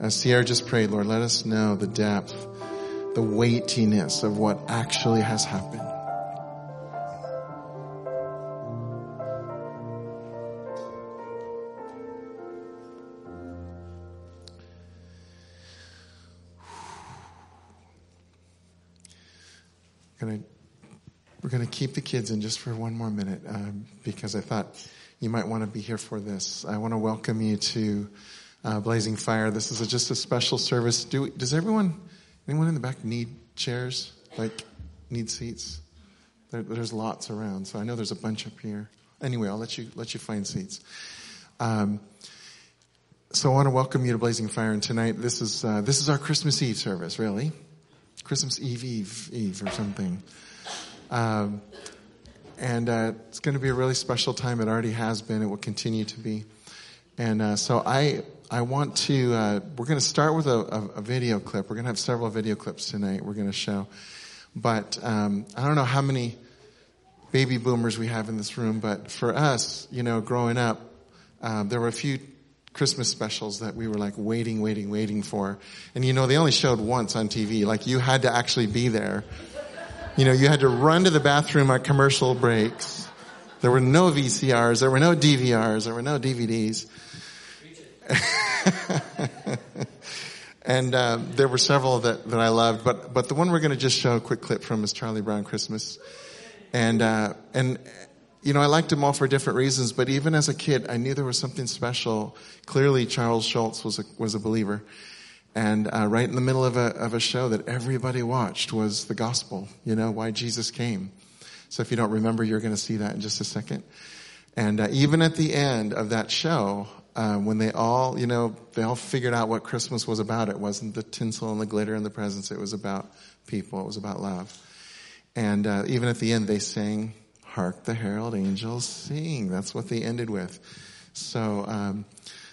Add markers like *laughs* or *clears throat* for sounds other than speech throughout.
As Sierra just prayed, Lord, let us know the depth, the weightiness of what actually has happened. We're going to keep the kids in just for one more minute um, because I thought you might want to be here for this. I want to welcome you to uh, Blazing Fire. This is a, just a special service. Do, does everyone, anyone in the back need chairs? Like, need seats? There, there's lots around, so I know there's a bunch up here. Anyway, I'll let you let you find seats. Um, so I want to welcome you to Blazing Fire, and tonight this is uh, this is our Christmas Eve service, really, Christmas Eve Eve Eve or something. Um, and uh, it's going to be a really special time. It already has been. It will continue to be. And uh, so I I want to. Uh, we're going to start with a, a, a, video clip. We're going to have several video clips tonight. We're going to show, but um, I don't know how many baby boomers we have in this room. But for us, you know, growing up, um, there were a few Christmas specials that we were like waiting, waiting, waiting for. And you know, they only showed once on TV. Like you had to actually be there you know, you had to run to the bathroom at commercial breaks. There were no VCRs, there were no DVRs, there were no DVDs. *laughs* and uh, there were several that, that I loved, but but the one we're going to just show a quick clip from is Charlie Brown Christmas, and uh, and you know I liked them all for different reasons, but even as a kid, I knew there was something special. Clearly, Charles Schulz was a, was a believer, and uh, right in the middle of a, of a show that everybody watched was the gospel, you know, why Jesus came. So if you don't remember, you're going to see that in just a second. And uh, even at the end of that show, uh, when they all, you know, they all figured out what Christmas was about, it wasn't the tinsel and the glitter and the presents. It was about people. It was about love. And uh, even at the end, they sang, "Hark the herald angels sing." That's what they ended with. So. Um,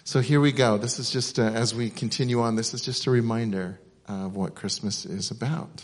so here we go. This is just, uh, as we continue on, this is just a reminder of what Christmas is about.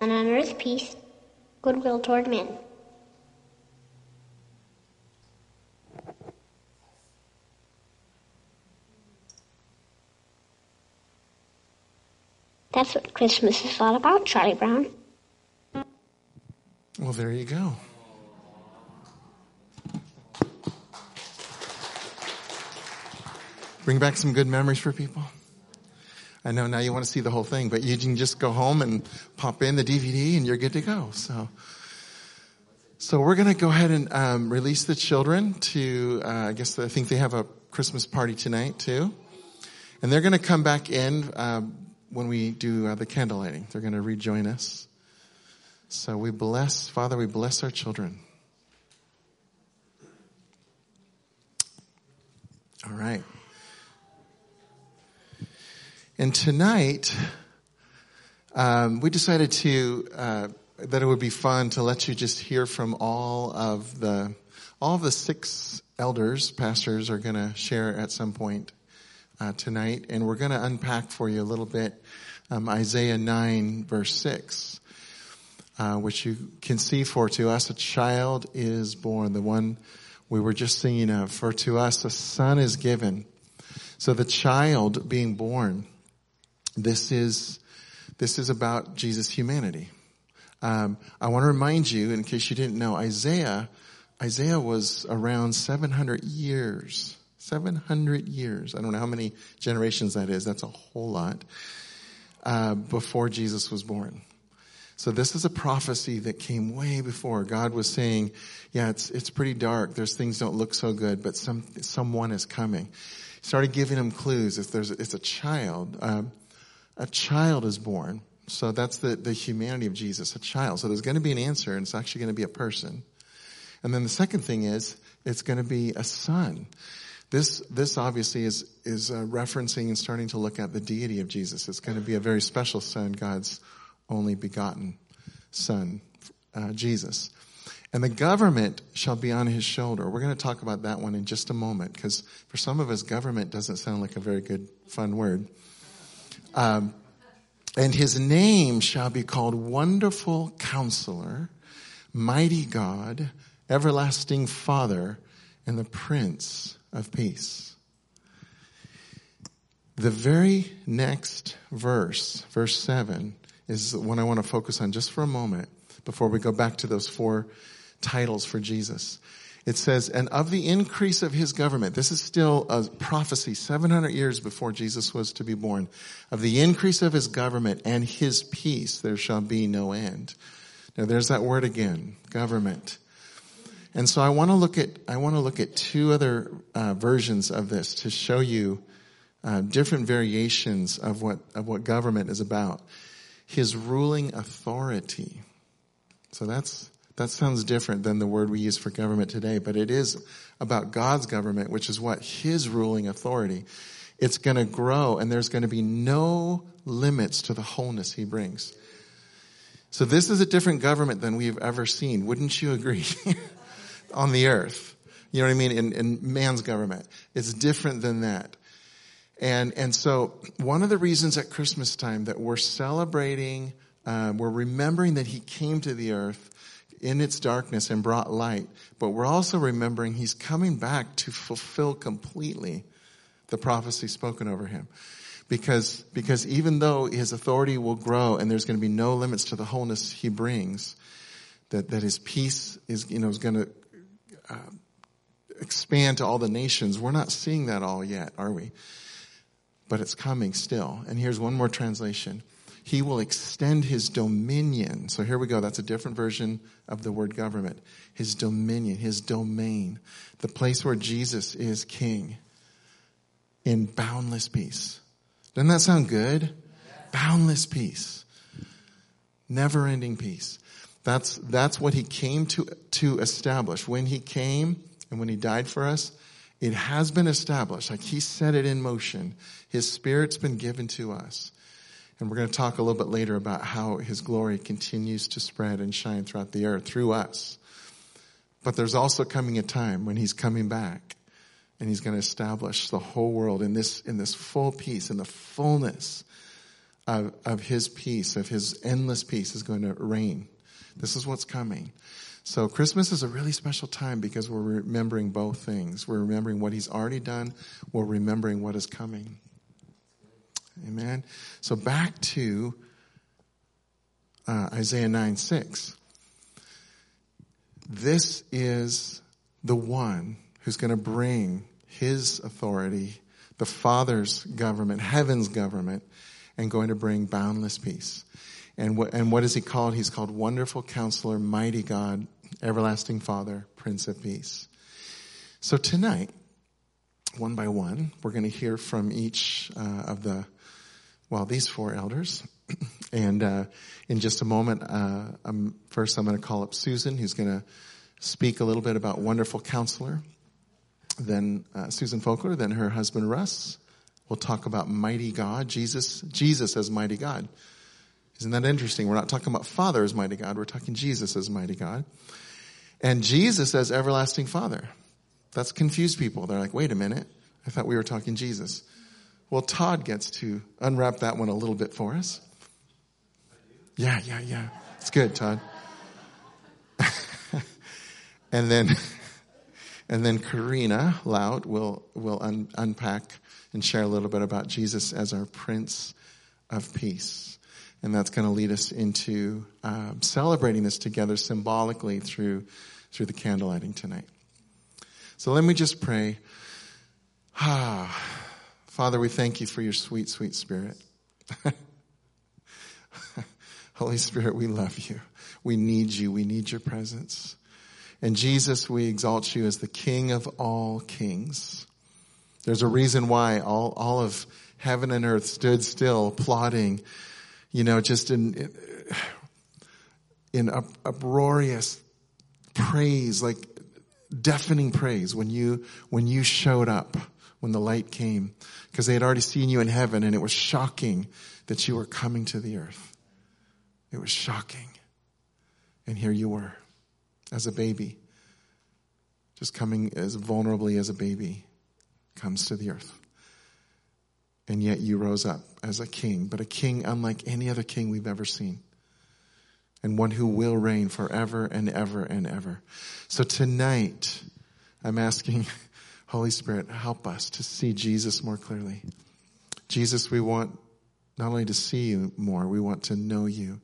and on earth peace, goodwill toward men. That's what Christmas is all about, Charlie Brown. Well, there you go. Bring back some good memories for people. I know now you want to see the whole thing, but you can just go home and pop in the DVD and you're good to go. So, so we're going to go ahead and um, release the children to. Uh, I guess I think they have a Christmas party tonight too, and they're going to come back in um, when we do uh, the candle lighting. They're going to rejoin us. So we bless, Father, we bless our children. All right. And tonight, um, we decided to uh, that it would be fun to let you just hear from all of the all of the six elders, pastors, are going to share at some point uh, tonight, and we're going to unpack for you a little bit um, Isaiah nine, verse six uh, which you can see for to us a child is born, the one we were just singing of. For to us a son is given. So the child being born, this is, this is about Jesus' humanity. Um, I want to remind you, in case you didn't know, Isaiah, Isaiah was around 700 years. 700 years. I don't know how many generations that is. That's a whole lot. Uh, before Jesus was born. So this is a prophecy that came way before. God was saying, yeah, it's, it's pretty dark. There's things don't look so good, but some, someone is coming. He started giving him clues. If there's, it's a child, um, a child is born. So that's the, the humanity of Jesus, a child. So there's going to be an answer and it's actually going to be a person. And then the second thing is, it's going to be a son. This, this obviously is, is uh, referencing and starting to look at the deity of Jesus. It's going to be a very special son, God's only begotten son, uh, Jesus. And the government shall be on his shoulder. We're going to talk about that one in just a moment because for some of us, government doesn't sound like a very good, fun word. Um, and his name shall be called Wonderful Counselor, Mighty God, Everlasting Father, and the Prince of Peace. The very next verse, verse 7, is the one I want to focus on just for a moment before we go back to those four titles for Jesus. It says, and of the increase of his government, this is still a prophecy 700 years before Jesus was to be born. Of the increase of his government and his peace, there shall be no end. Now there's that word again, government. And so I want to look at, I want to look at two other uh, versions of this to show you uh, different variations of what, of what government is about his ruling authority. So that's, that sounds different than the word we use for government today, but it is about God's government, which is what? His ruling authority. It's going to grow and there's going to be no limits to the wholeness he brings. So this is a different government than we've ever seen. Wouldn't you agree? *laughs* On the earth. You know what I mean? In, in man's government. It's different than that. And, and so one of the reasons at Christmas time that we're celebrating, um, we're remembering that he came to the earth in its darkness and brought light, but we're also remembering he's coming back to fulfill completely the prophecy spoken over him. Because, because even though his authority will grow and there's going to be no limits to the wholeness he brings, that, that his peace is, you know, is going to uh, expand to all the nations. We're not seeing that all yet, are we? but it's coming still. And here's one more translation. He will extend his dominion. So here we go. That's a different version of the word government. His dominion, his domain, the place where Jesus is king in boundless peace. Doesn't that sound good? Boundless peace. Never ending peace. That's, that's what he came to, to establish. When he came and when he died for us, it has been established. Like he set it in motion. His spirit's been given to us. And we're going to talk a little bit later about how his glory continues to spread and shine throughout the earth through us. But there's also coming a time when he's coming back and he's going to establish the whole world in this, in this full peace, in the fullness of, of his peace, of his endless peace is going to reign. This is what's coming. So Christmas is a really special time because we're remembering both things. We're remembering what he's already done. We're remembering what is coming. Amen. So back to uh, Isaiah 9 6. This is the one who's going to bring his authority, the Father's government, heaven's government, and going to bring boundless peace. And what, and what is he called? He's called Wonderful Counselor, Mighty God, Everlasting Father, Prince of Peace. So tonight, one by one, we're going to hear from each uh, of the, well, these four elders. *clears throat* and uh, in just a moment, uh, I'm, first I'm going to call up Susan, who's going to speak a little bit about Wonderful Counselor. Then uh, Susan Lokker, then her husband Russ. will talk about Mighty God, Jesus, Jesus as Mighty God. Isn't that interesting? We're not talking about Father as mighty God. We're talking Jesus as mighty God. And Jesus as everlasting Father. That's confused people. They're like, wait a minute. I thought we were talking Jesus. Well, Todd gets to unwrap that one a little bit for us. Yeah, yeah, yeah. It's good, Todd. *laughs* and then, and then Karina Loud will, will un, unpack and share a little bit about Jesus as our Prince of Peace. And that's going to lead us into um, celebrating this together symbolically through, through the candlelighting tonight. So let me just pray. Ah, Father, we thank you for your sweet, sweet spirit. *laughs* Holy Spirit, we love you. We need you. We need your presence. And Jesus, we exalt you as the King of all kings. There's a reason why all, all of heaven and earth stood still, plotting, you know, just in, in uproarious praise, like deafening praise when you, when you showed up, when the light came, because they had already seen you in heaven and it was shocking that you were coming to the earth. It was shocking. And here you were as a baby, just coming as vulnerably as a baby comes to the earth. And yet you rose up as a king, but a king unlike any other king we've ever seen. And one who will reign forever and ever and ever. So tonight, I'm asking, Holy Spirit, help us to see Jesus more clearly. Jesus, we want not only to see you more, we want to know you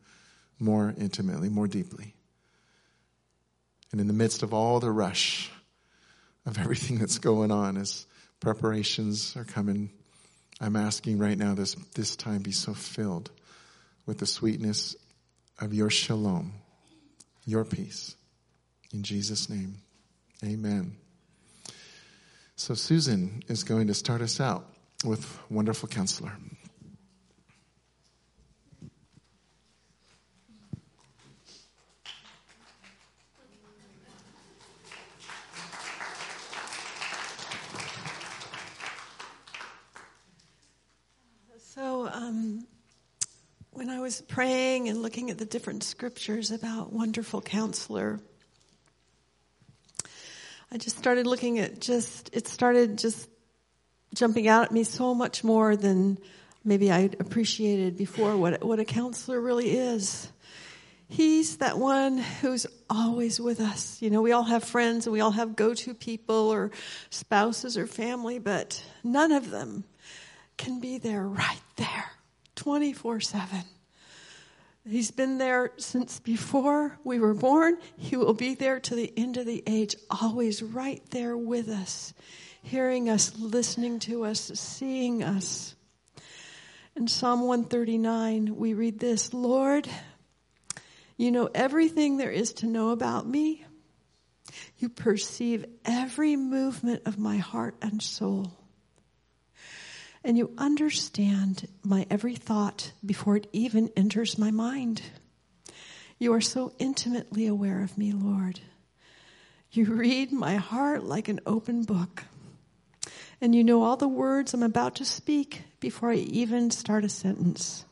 more intimately, more deeply. And in the midst of all the rush of everything that's going on as preparations are coming, I'm asking right now this, this time be so filled with the sweetness of your shalom, your peace. In Jesus' name, amen. So Susan is going to start us out with Wonderful Counselor. So, um, when I was praying and looking at the different scriptures about wonderful counselor, I just started looking at just, it started just jumping out at me so much more than maybe I appreciated before what, what a counselor really is. He's that one who's always with us. You know, we all have friends and we all have go-to people or spouses or family, but none of them can be there right there 24 7. He's been there since before we were born. He will be there to the end of the age, always right there with us, hearing us, listening to us, seeing us. In Psalm 139, we read this Lord, you know everything there is to know about me. You perceive every movement of my heart and soul and you understand my every thought before it even enters my mind. You are so intimately aware of me, Lord. You read my heart like an open book. And you know all the words I'm about to speak before I even start a sentence.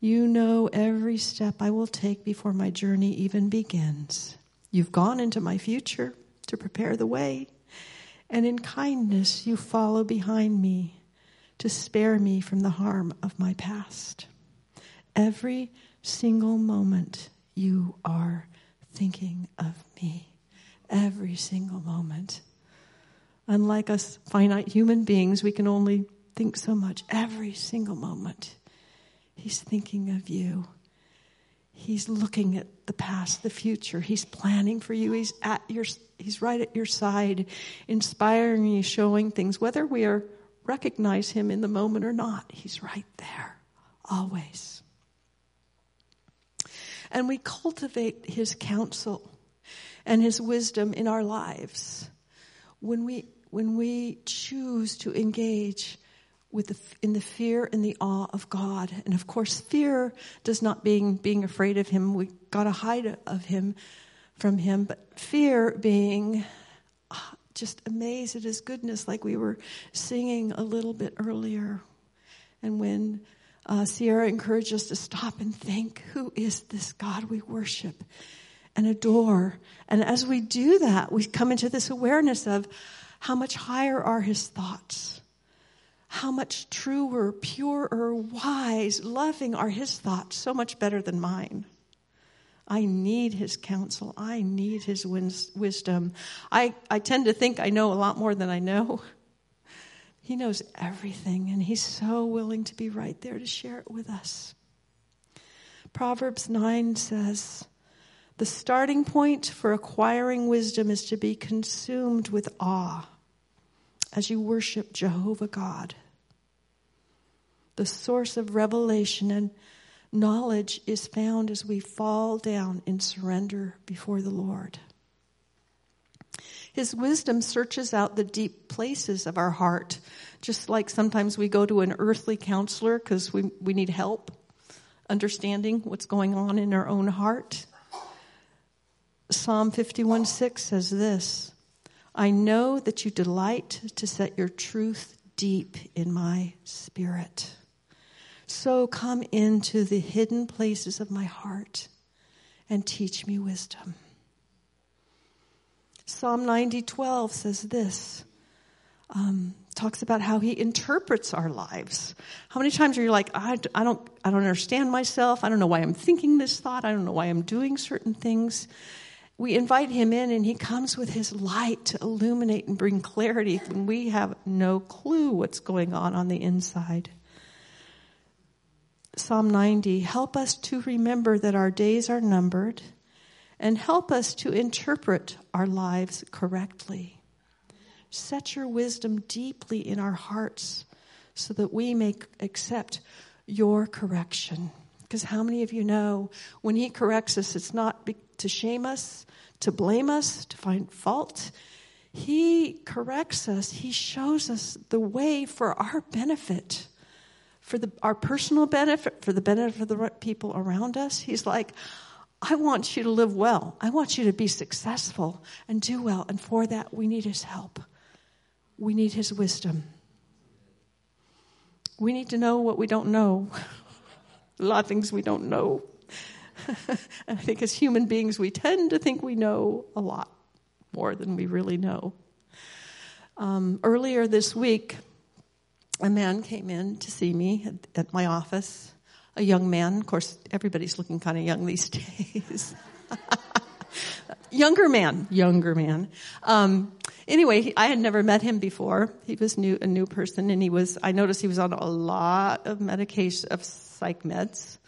You know every step I will take before my journey even begins. You've gone into my future to prepare the way, and in kindness you follow behind me to spare me from the harm of my past. Every single moment you are thinking of me. Every single moment. Unlike us finite human beings, we can only think so much. Every single moment, He's thinking of you. He's looking at the past, the future. He's planning for you. He's at your, he's right at your side, inspiring you, showing things, whether we are recognize him in the moment or not. He's right there, always. And we cultivate his counsel and his wisdom in our lives when we, when we choose to engage with the, in the fear and the awe of God. And of course, fear does not being, being afraid of him. We gotta hide of him from him, but fear being just amazed at his goodness, like we were singing a little bit earlier. And when uh, Sierra encouraged us to stop and think, who is this God we worship and adore? And as we do that, we come into this awareness of how much higher are his thoughts. How much truer, purer, wise, loving are his thoughts, so much better than mine. I need his counsel. I need his wisdom. I, I tend to think I know a lot more than I know. *laughs* He knows everything, and he's so willing to be right there to share it with us. Proverbs 9 says, The starting point for acquiring wisdom is to be consumed with awe as you worship Jehovah God. The source of revelation and knowledge is found as we fall down in surrender before the Lord. His wisdom searches out the deep places of our heart, just like sometimes we go to an earthly counselor because we, we need help understanding what's going on in our own heart. Psalm 51 6 says this I know that you delight to set your truth deep in my spirit. So come into the hidden places of my heart and teach me wisdom. Psalm 90 12 says this. Um, talks about how he interprets our lives. How many times are you like, I, I, don't, I don't understand myself. I don't know why I'm thinking this thought. I don't know why I'm doing certain things. We invite him in and he comes with his light to illuminate and bring clarity when we have no clue what's going on on the inside. Psalm 90, help us to remember that our days are numbered and help us to interpret our lives correctly. Set your wisdom deeply in our hearts so that we may accept your correction. Because how many of you know when He corrects us, it's not to shame us, to blame us, to find fault. He corrects us, He shows us the way for our benefit, for the, our personal benefit, for the benefit of the people around us. He's like, I want you to live well. I want you to be successful and do well. And for that, we need His help. We need His wisdom. We need to know what we don't know. *laughs* a lot of things we don't know. *laughs* I think as human beings, we tend to think we know a lot more than we really know. Um, earlier this week, a man came in to see me at, at my office. A young man. Of course, everybody's looking kind of young these *laughs* days. younger man, younger man. Um, anyway, I had never met him before. He was new, a new person, and he was. I noticed he was on a lot of medication of psych meds,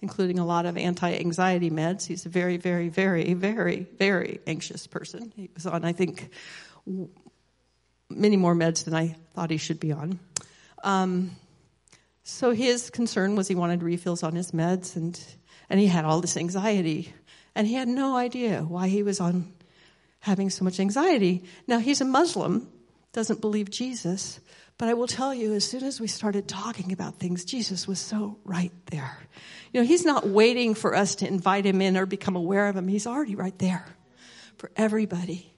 including a lot of anti-anxiety meds. He's a very, very, very, very, very anxious person. He was on, I think, many more meds than I thought he should be on. Um, so his concern was he wanted refills on his meds, and and he had all this anxiety and he had no idea why he was on having so much anxiety. Now he's a Muslim, doesn't believe Jesus, but I will tell you, as soon as we started talking about things, Jesus was so right there. You know, he's not waiting for us to invite him in or become aware of him. He's already right there for everybody.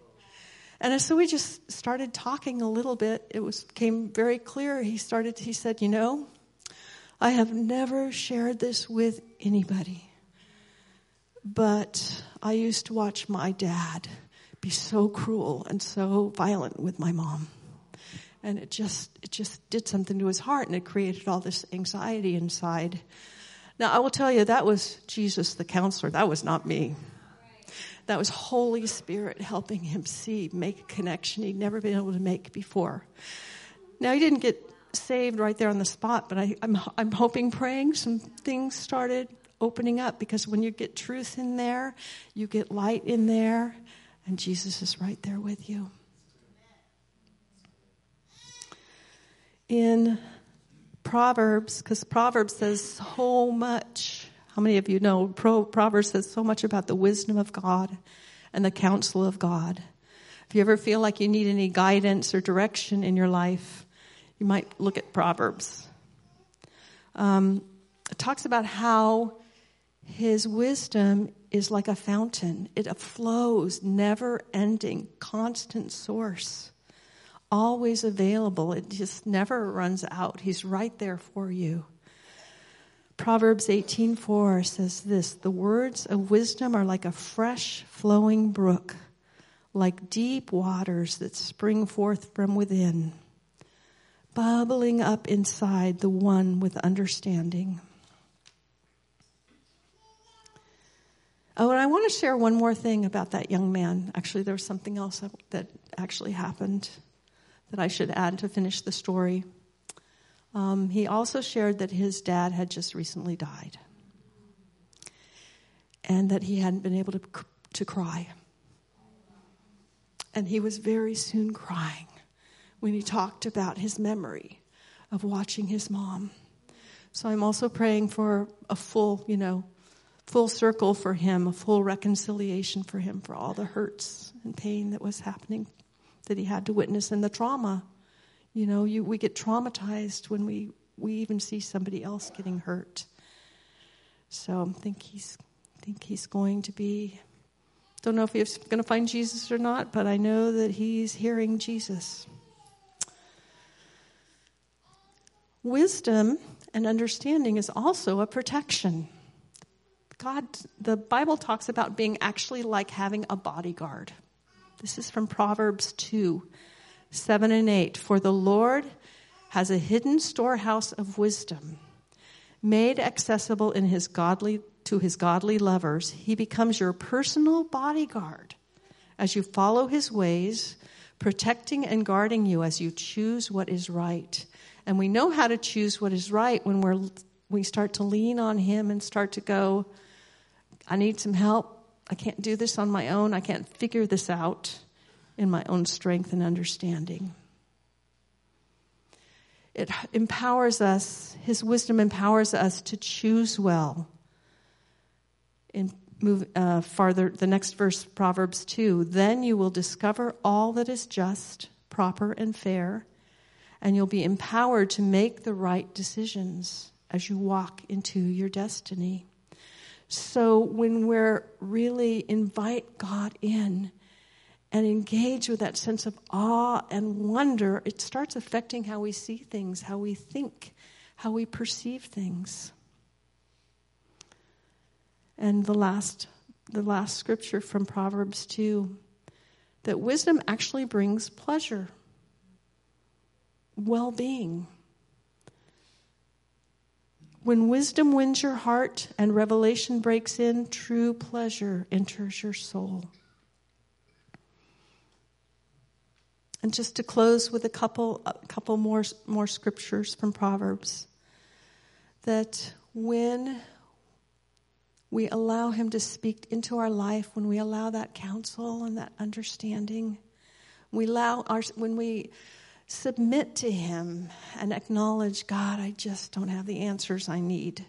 And so we just started talking a little bit. It was came very clear. He started. He said, "You know, I have never shared this with anybody." But I used to watch my dad be so cruel and so violent with my mom. And it just, it just did something to his heart and it created all this anxiety inside. Now I will tell you, that was Jesus the counselor. That was not me. That was Holy Spirit helping him see, make a connection he'd never been able to make before. Now he didn't get saved right there on the spot, but I, I'm, I'm hoping, praying, some things started opening up because when you get truth in there, you get light in there, and Jesus is right there with you. In Proverbs, because Proverbs says so much. How many of you know Proverbs says so much about the wisdom of God and the counsel of God? If you ever feel like you need any guidance or direction in your life, you might look at Proverbs. Um, it talks about how his wisdom is like a fountain. It flows, never ending, constant source, always available. It just never runs out. He's right there for you. Proverbs 18:4 says this, "The words of wisdom are like a fresh flowing brook, like deep waters that spring forth from within, bubbling up inside the one with understanding." Oh, and I want to share one more thing about that young man. Actually, there was something else that actually happened that I should add to finish the story. Um, he also shared that his dad had just recently died. and that he hadn't been able to, to cry. And he was very soon crying when he talked about his memory of watching his mom. So I'm also praying for a full, you know, full circle for him, a full reconciliation for him for all the hurts and pain that was happening that he had to witness and the trauma. You know, you, we get traumatized when we, we even see somebody else getting hurt. So I think he's, think he's going to be, don't know if he's going to find Jesus or not, but I know that he's hearing Jesus. Wisdom and understanding is also a protection. God, the Bible talks about being actually like having a bodyguard. This is from Proverbs 2 7 and 8. For the Lord has a hidden storehouse of wisdom, made accessible in his godly, to his godly lovers. He becomes your personal bodyguard as you follow his ways, protecting and guarding you as you choose what is right. And we know how to choose what is right when we're, we start to lean on him and start to go, I need some help. I can't do this on my own. I can't figure this out in my own strength and understanding. It empowers us, His wisdom empowers us to choose well. In move uh, farther, the next verse, Proverbs 2 Then you will discover all that is just, proper, and fair, and you'll be empowered to make the right decisions as you walk into your destiny. So when we're really invite God in and engage with that sense of awe and wonder, it starts affecting how we see things, how we think, how we perceive things. And the last the last scripture from Proverbs 2 that wisdom actually brings pleasure, well-being. When wisdom wins your heart and revelation breaks in, true pleasure enters your soul. And just to close with a couple, a couple more, more scriptures from Proverbs that when we allow Him to speak into our life, when we allow that counsel and that understanding, we allow our, when we submit to Him and acknowledge, God, I just don't have the answers I need.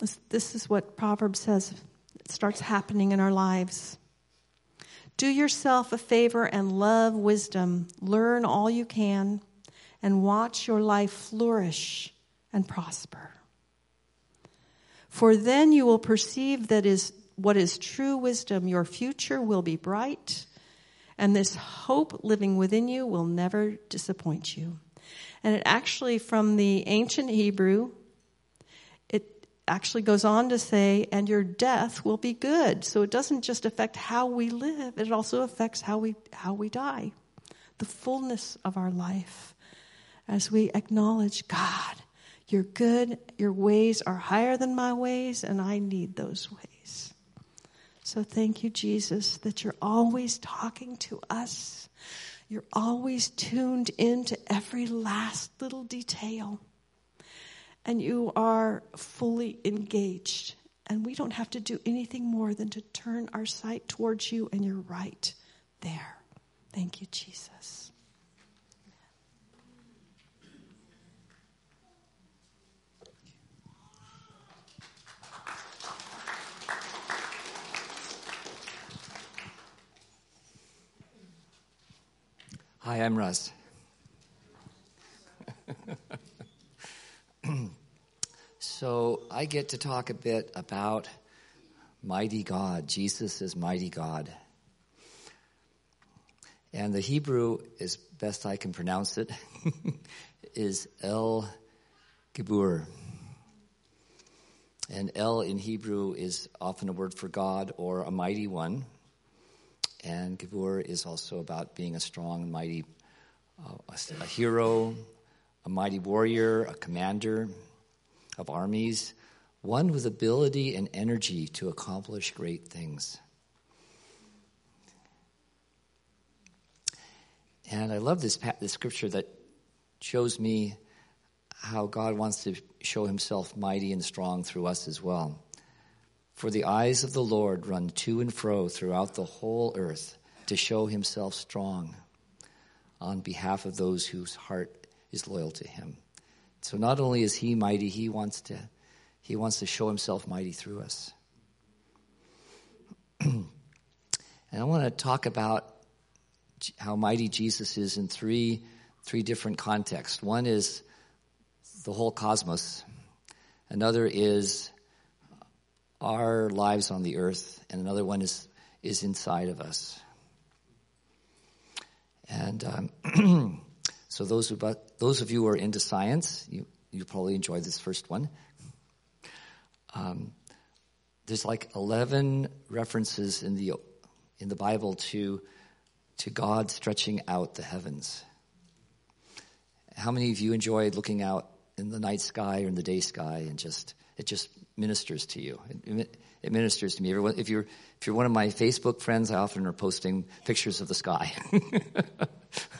This, this is what Proverbs says. It starts happening in our lives. Do yourself a favor and love wisdom. Learn all you can and watch your life flourish and prosper. For then you will perceive that is what is true wisdom. Your future will be bright and this hope living within you will never disappoint you. And it actually, from the ancient Hebrew, actually goes on to say, and your death will be good. So it doesn't just affect how we live, it also affects how we, how we die. The fullness of our life as we acknowledge God, you're good, your ways are higher than my ways, and I need those ways. So thank you, Jesus, that you're always talking to us. You're always tuned into every last little detail. And you are fully engaged. And we don't have to do anything more than to turn our sight towards you, and you're right there. Thank you, Jesus. Hi, I'm Russ. *clears throat* *clears throat* so I get to talk a bit about mighty God. Jesus is mighty God. And the Hebrew, as best I can pronounce it, *laughs* is El Gibur. And El in Hebrew is often a word for God or a mighty one. And Gibur is also about being a strong, mighty, uh, a, a hero, a mighty warrior, a commander of armies, one with ability and energy to accomplish great things. And I love this, this scripture that shows me how God wants to show himself mighty and strong through us as well. For the eyes of the Lord run to and fro throughout the whole earth to show himself strong on behalf of those whose heart is loyal to him. So not only is he mighty, he wants to he wants to show himself mighty through us. *clears throat* and I want to talk about how mighty Jesus is in three three different contexts. One is the whole cosmos. Another is our lives on the earth, and another one is is inside of us. And um, *clears throat* so those who those of you who are into science, you you probably enjoy this first one. Um, there's like eleven references in the in the Bible to to God stretching out the heavens. How many of you enjoyed looking out in the night sky or in the day sky and just it just ministers to you? It, it ministers to me. Everyone, If you're if you're one of my Facebook friends, I often are posting pictures of the sky.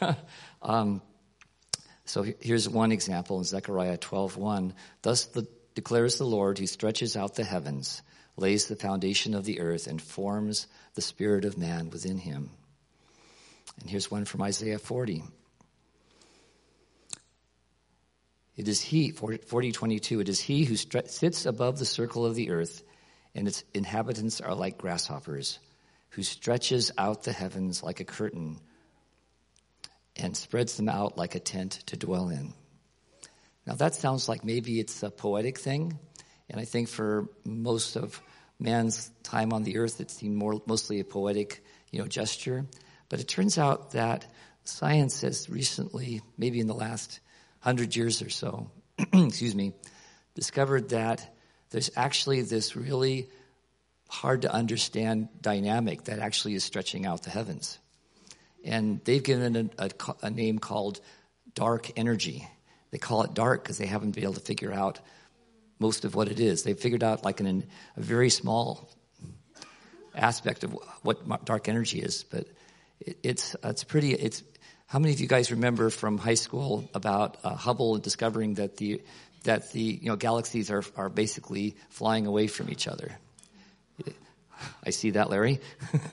*laughs* um, so here's one example in Zechariah 12:1. Thus the, declares the Lord, who stretches out the heavens, lays the foundation of the earth, and forms the spirit of man within him. And here's one from Isaiah 40. It is he, 40, 22, it is he who stre- sits above the circle of the earth, and its inhabitants are like grasshoppers, who stretches out the heavens like a curtain and spreads them out like a tent to dwell in. Now that sounds like maybe it's a poetic thing, and I think for most of man's time on the earth, it seemed more mostly a poetic, you know, gesture. But it turns out that science has recently, maybe in the last hundred years or so, *clears throat* excuse me, discovered that there's actually this really hard to understand dynamic that actually is stretching out the heavens. And they've given a, a, a name called dark energy. They call it dark because they haven't been able to figure out most of what it is. They've figured out like an, a very small aspect of what dark energy is, but it, it's it's pretty. It's how many of you guys remember from high school about uh, Hubble discovering that the that the you know galaxies are are basically flying away from each other? I see that, Larry. *laughs*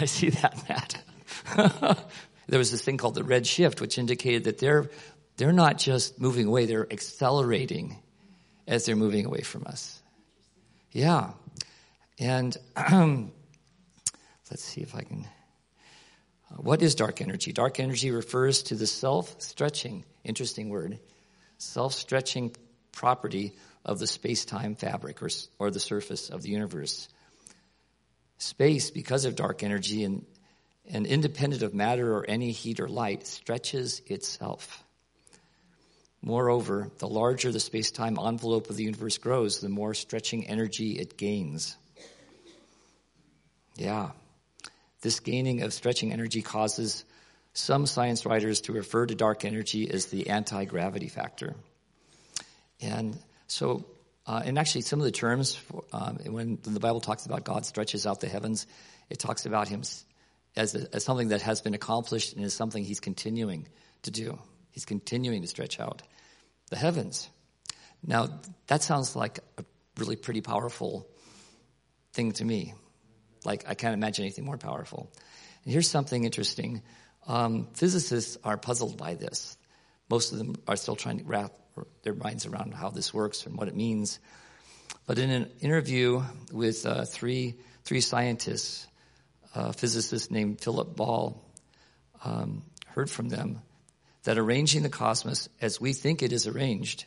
I see that, Matt. *laughs* there was this thing called the red shift, which indicated that they're they're not just moving away; they're accelerating as they're moving away from us. Yeah, and *clears throat* let's see if I can. Uh, what is dark energy? Dark energy refers to the self stretching, interesting word, self stretching property of the space time fabric or, or the surface of the universe. Space, because of dark energy and, and independent of matter or any heat or light, stretches itself. Moreover, the larger the space time envelope of the universe grows, the more stretching energy it gains. Yeah. This gaining of stretching energy causes some science writers to refer to dark energy as the anti gravity factor. And so, uh, and actually, some of the terms, for, um, when the Bible talks about God stretches out the heavens, it talks about Him as, a, as something that has been accomplished and is something He's continuing to do. He's continuing to stretch out the heavens. Now, that sounds like a really pretty powerful thing to me. Like, I can't imagine anything more powerful. And here's something interesting. Um, physicists are puzzled by this. Most of them are still trying to wrap their minds around how this works and what it means. But in an interview with uh, three, three scientists, a physicist named Philip Ball um, heard from them that arranging the cosmos as we think it is arranged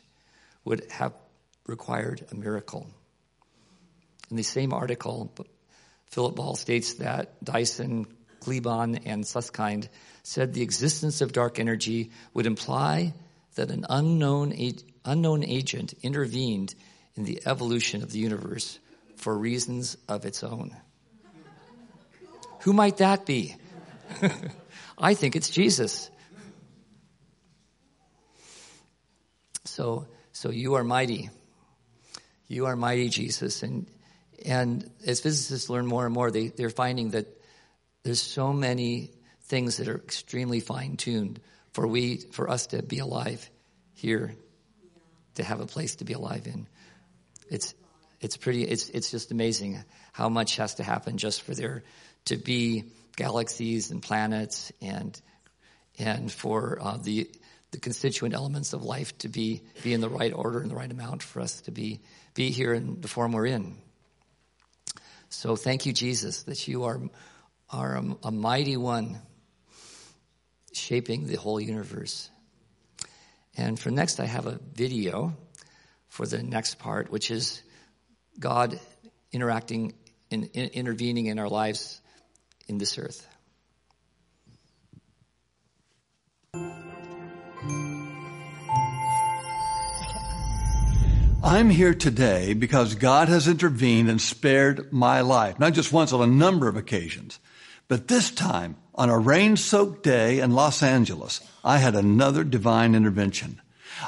would have required a miracle. In the same article, Philip Ball states that Dyson, Kleban, and Susskind said the existence of dark energy would imply that an unknown, unknown agent intervened in the evolution of the universe for reasons of its own. Who might that be? *laughs* I think it's Jesus. So, so you are mighty. You are mighty, Jesus. And and as physicists learn more and more, they, they're finding that there's so many things that are extremely fine tuned for we for us to be alive here to have a place to be alive in. It's, it's pretty, it's, it's just amazing how much has to happen just for there to be galaxies and planets and, and for uh, the, the constituent elements of life to be, be in the right order and the right amount for us to be, be here in the form we're in. So thank you, Jesus, that you are, are a, a mighty one shaping the whole universe. And for next, I have a video for the next part, which is God interacting and in, intervening in our lives in this earth. I'm here today because God has intervened and spared my life, not just once, on a number of occasions. But this time, on a rain soaked day in Los Angeles, I had another divine intervention.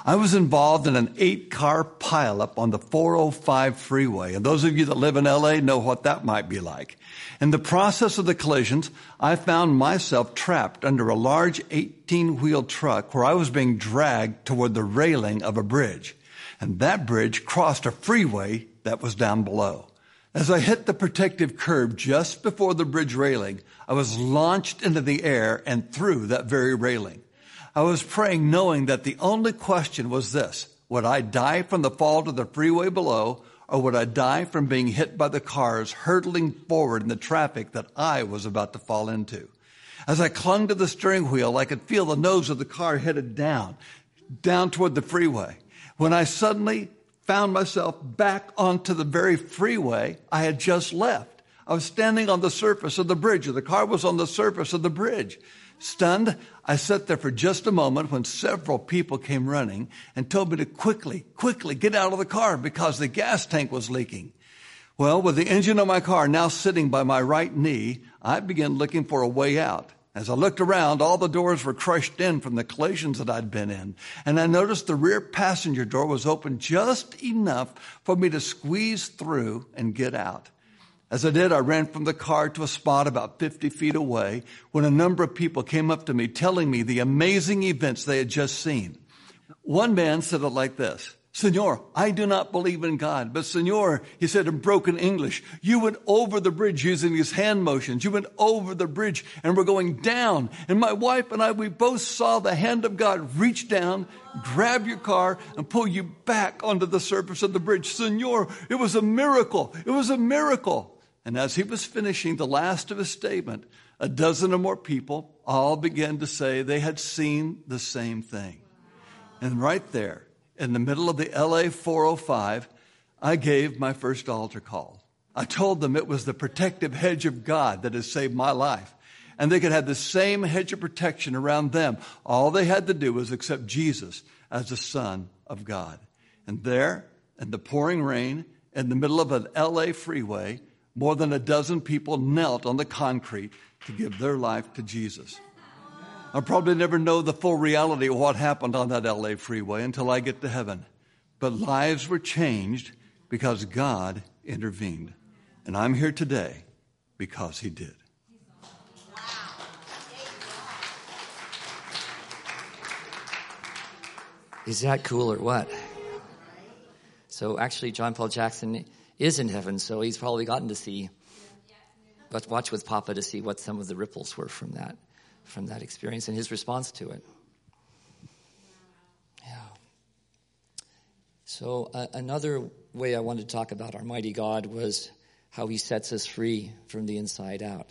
I was involved in an eight car pileup on the 405 freeway. And those of you that live in LA know what that might be like. In the process of the collisions, I found myself trapped under a large 18 wheel truck where I was being dragged toward the railing of a bridge and that bridge crossed a freeway that was down below. As I hit the protective curb just before the bridge railing, I was launched into the air and through that very railing. I was praying knowing that the only question was this, would I die from the fall to the freeway below or would I die from being hit by the cars hurtling forward in the traffic that I was about to fall into? As I clung to the steering wheel, I could feel the nose of the car headed down, down toward the freeway when I suddenly found myself back onto the very freeway I had just left. I was standing on the surface of the bridge, the car was on the surface of the bridge. Stunned, I sat there for just a moment when several people came running and told me to quickly, quickly get out of the car because the gas tank was leaking. Well, with the engine of my car now sitting by my right knee, I began looking for a way out. As I looked around, all the doors were crushed in from the collisions that I'd been in. And I noticed the rear passenger door was open just enough for me to squeeze through and get out. As I did, I ran from the car to a spot about 50 feet away when a number of people came up to me telling me the amazing events they had just seen. One man said it like this. Senor, I do not believe in God, but Senor, he said in broken English, you went over the bridge using these hand motions. You went over the bridge and we're going down. And my wife and I, we both saw the hand of God reach down, grab your car and pull you back onto the surface of the bridge. Senor, it was a miracle. It was a miracle. And as he was finishing the last of his statement, a dozen or more people all began to say they had seen the same thing. And right there, in the middle of the LA 405, I gave my first altar call. I told them it was the protective hedge of God that has saved my life. And they could have the same hedge of protection around them. All they had to do was accept Jesus as the Son of God. And there, in the pouring rain, in the middle of an LA freeway, more than a dozen people knelt on the concrete to give their life to Jesus. I'll probably never know the full reality of what happened on that LA freeway until I get to heaven. But lives were changed because God intervened. And I'm here today because He did. Is that cool or what? So actually, John Paul Jackson is in heaven, so he's probably gotten to see. But watch with Papa to see what some of the ripples were from that from that experience and his response to it. Yeah. So, uh, another way I wanted to talk about our mighty God was how he sets us free from the inside out.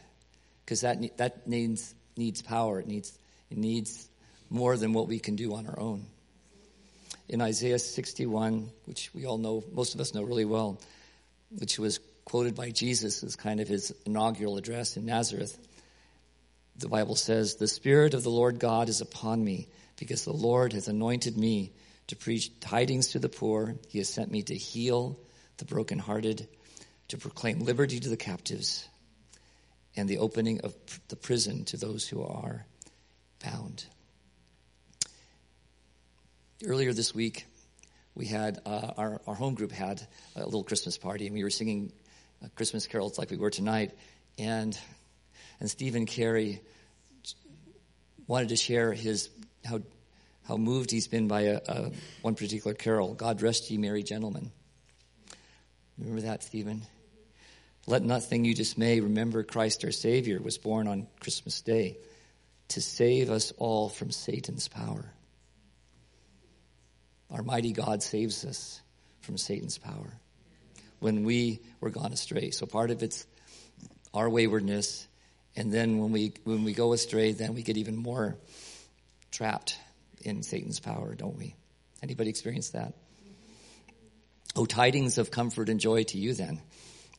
Because that, that needs, needs power, it needs, it needs more than what we can do on our own. In Isaiah 61, which we all know, most of us know really well, which was quoted by Jesus as kind of his inaugural address in Nazareth the Bible says, The Spirit of the Lord God is upon me, because the Lord has anointed me to preach tidings to the poor. He has sent me to heal the brokenhearted, to proclaim liberty to the captives, and the opening of the prison to those who are bound. Earlier this week, we had uh, our, our home group had a little Christmas party, and we were singing uh, Christmas carols like we were tonight. And and Stephen Carey wanted to share his how how moved he's been by a, a, one particular carol, God rest ye merry gentlemen. Remember that, Stephen? Let nothing you dismay. Remember Christ our Savior was born on Christmas Day to save us all from Satan's power. Our mighty God saves us from Satan's power when we were gone astray. So part of it's our waywardness, and then when we when we go astray, then we get even more trapped in Satan's power, don't we? Anybody experience that? Oh, tidings of comfort and joy to you then,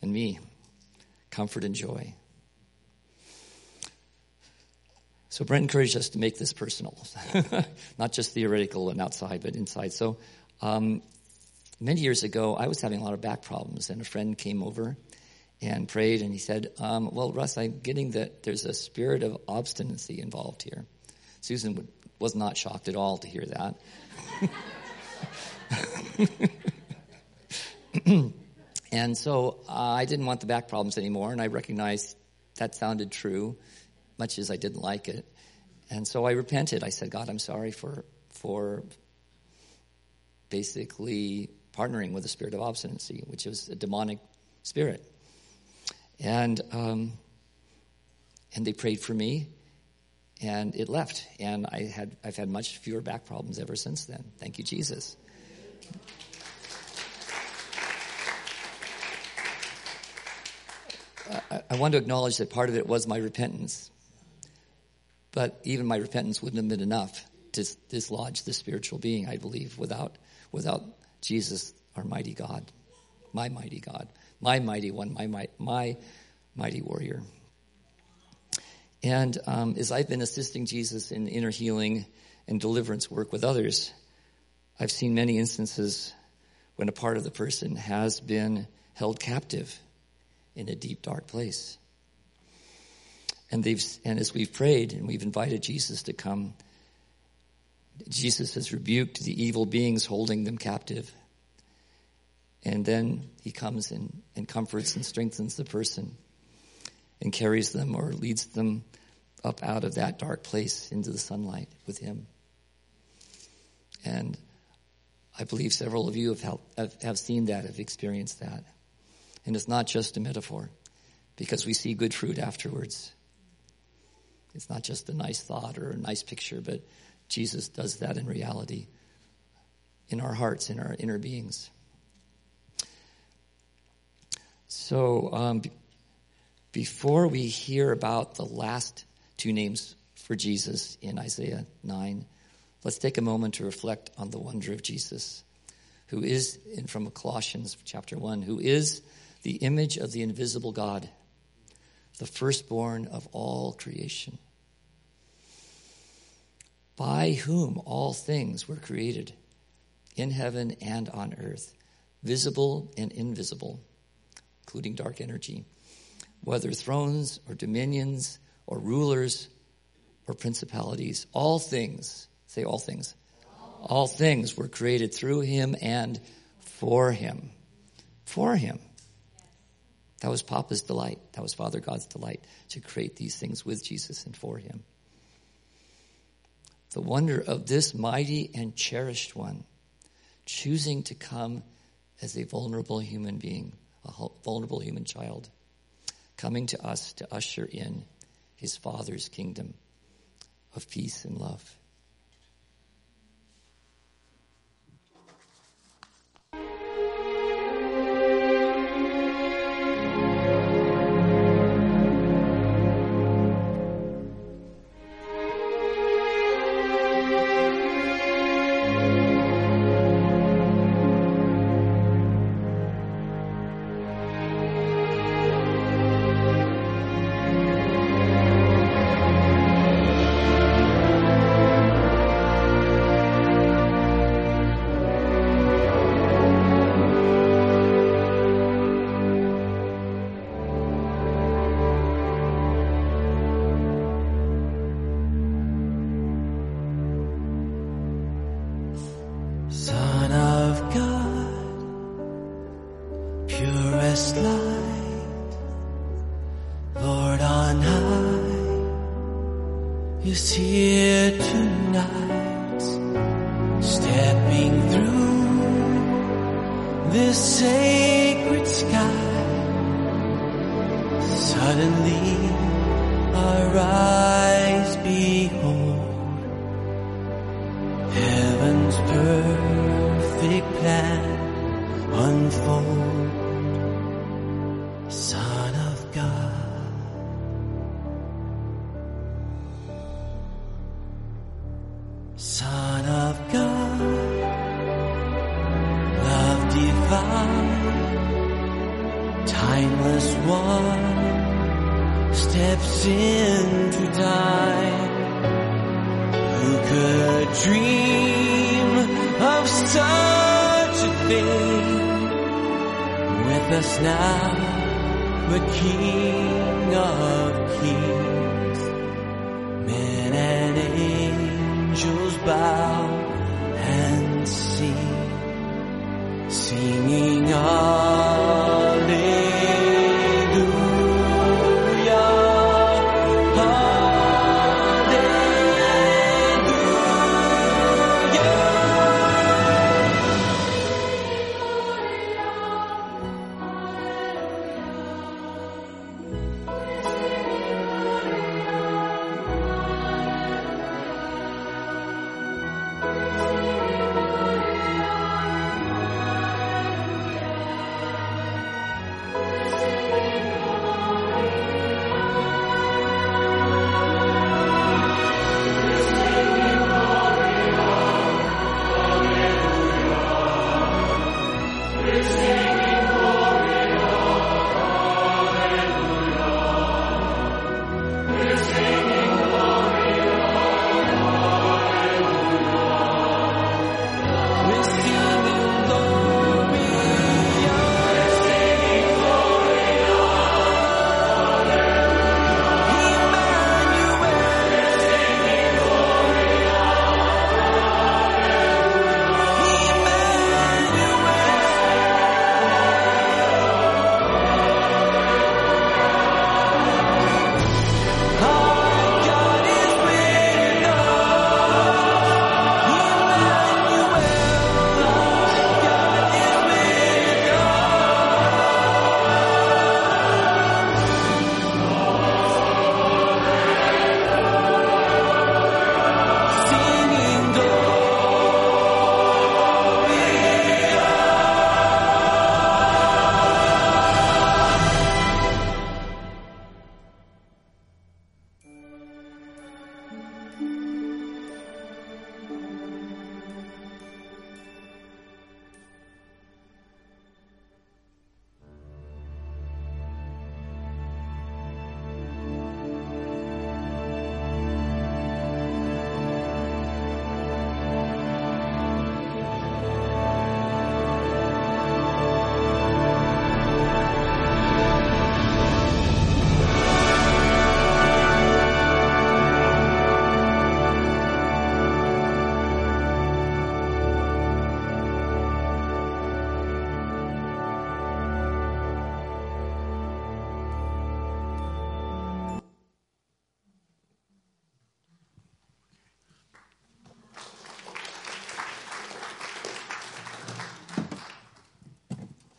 and me. Comfort and joy. So Brent encouraged us to make this personal, *laughs* not just theoretical and outside, but inside. So um, many years ago, I was having a lot of back problems, and a friend came over and prayed, and he said, um, "Well, Russ, I'm getting that there's a spirit of obstinacy involved here." Susan was not shocked at all to hear that. *laughs* and so uh, I didn't want the back problems anymore, and I recognized that sounded true, much as I didn't like it. And so I repented. I said, God, I'm sorry for for basically partnering with the spirit of obstinacy, which is a demonic spirit. And um, and they prayed for me, and it left. And I had I've had much fewer back problems ever since then. Thank you, Jesus. I, I want to acknowledge that part of it was my repentance. But even my repentance wouldn't have been enough to dislodge the spiritual being, I believe, without, without Jesus, our mighty God, my mighty God, my mighty one, my, my, my mighty warrior. And um, as I've been assisting Jesus in inner healing and deliverance work with others, I've seen many instances when a part of the person has been held captive in a deep, dark place. And they've, and as we've prayed and we've invited Jesus to come, Jesus has rebuked the evil beings holding them captive. And then he comes and, and comforts and strengthens the person and carries them or leads them up out of that dark place into the sunlight with him. And I believe several of you have, have, have seen that, have experienced that. And it's not just a metaphor because we see good fruit afterwards. It's not just a nice thought or a nice picture, but Jesus does that in reality in our hearts, in our inner beings. So, um, before we hear about the last two names for Jesus in Isaiah 9, let's take a moment to reflect on the wonder of Jesus, who is, from Colossians chapter 1, who is the image of the invisible God, the firstborn of all creation, by whom all things were created in heaven and on earth, visible and invisible, including dark energy, whether thrones or dominions or rulers or principalities, all things, say all things, all things were created through him and for him. For him. That was Papa's delight. That was Father God's delight to create these things with Jesus and for him. The wonder of this mighty and cherished one choosing to come as a vulnerable human being, a vulnerable human child, coming to us to usher in his Father's kingdom of peace and love.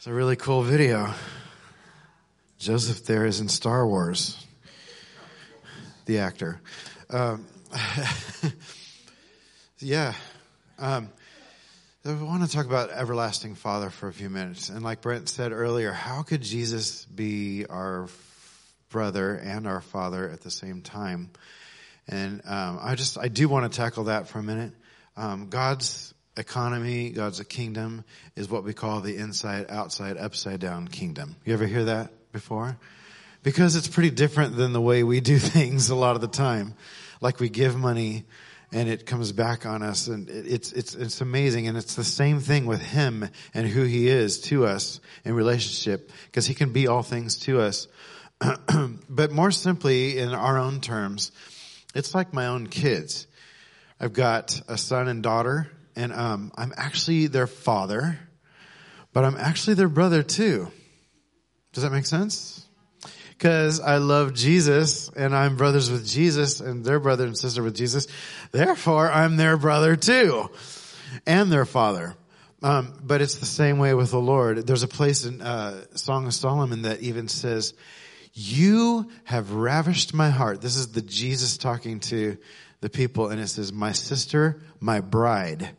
It's a really cool video. Joseph there is in Star Wars, the actor. Um, *laughs* yeah. Um, I want to talk about everlasting Father for a few minutes. And like Brent said earlier, how could Jesus be our brother and our father at the same time? And um, I just, I do want to tackle that for a minute. Um, God's economy, God's kingdom is what we call the inside, outside, upside down kingdom. You ever hear that before? Because it's pretty different than the way we do *laughs* things a lot of the time. Like we give money and it comes back on us and it's, it's, it's amazing. And it's the same thing with him and who he is to us in relationship because he can be all things to us. *clears throat* but more simply in our own terms, it's like my own kids. I've got a son and daughter, and um, I'm actually their father, but I'm actually their brother too. Does that make sense? Because I love Jesus, and I'm brothers with Jesus, and they're brother and sister with Jesus. Therefore, I'm their brother too. and their father. Um, but it's the same way with the Lord. There's a place in uh, Song of Solomon that even says, "You have ravished my heart." This is the Jesus talking to the people, and it says, "My sister, my bride."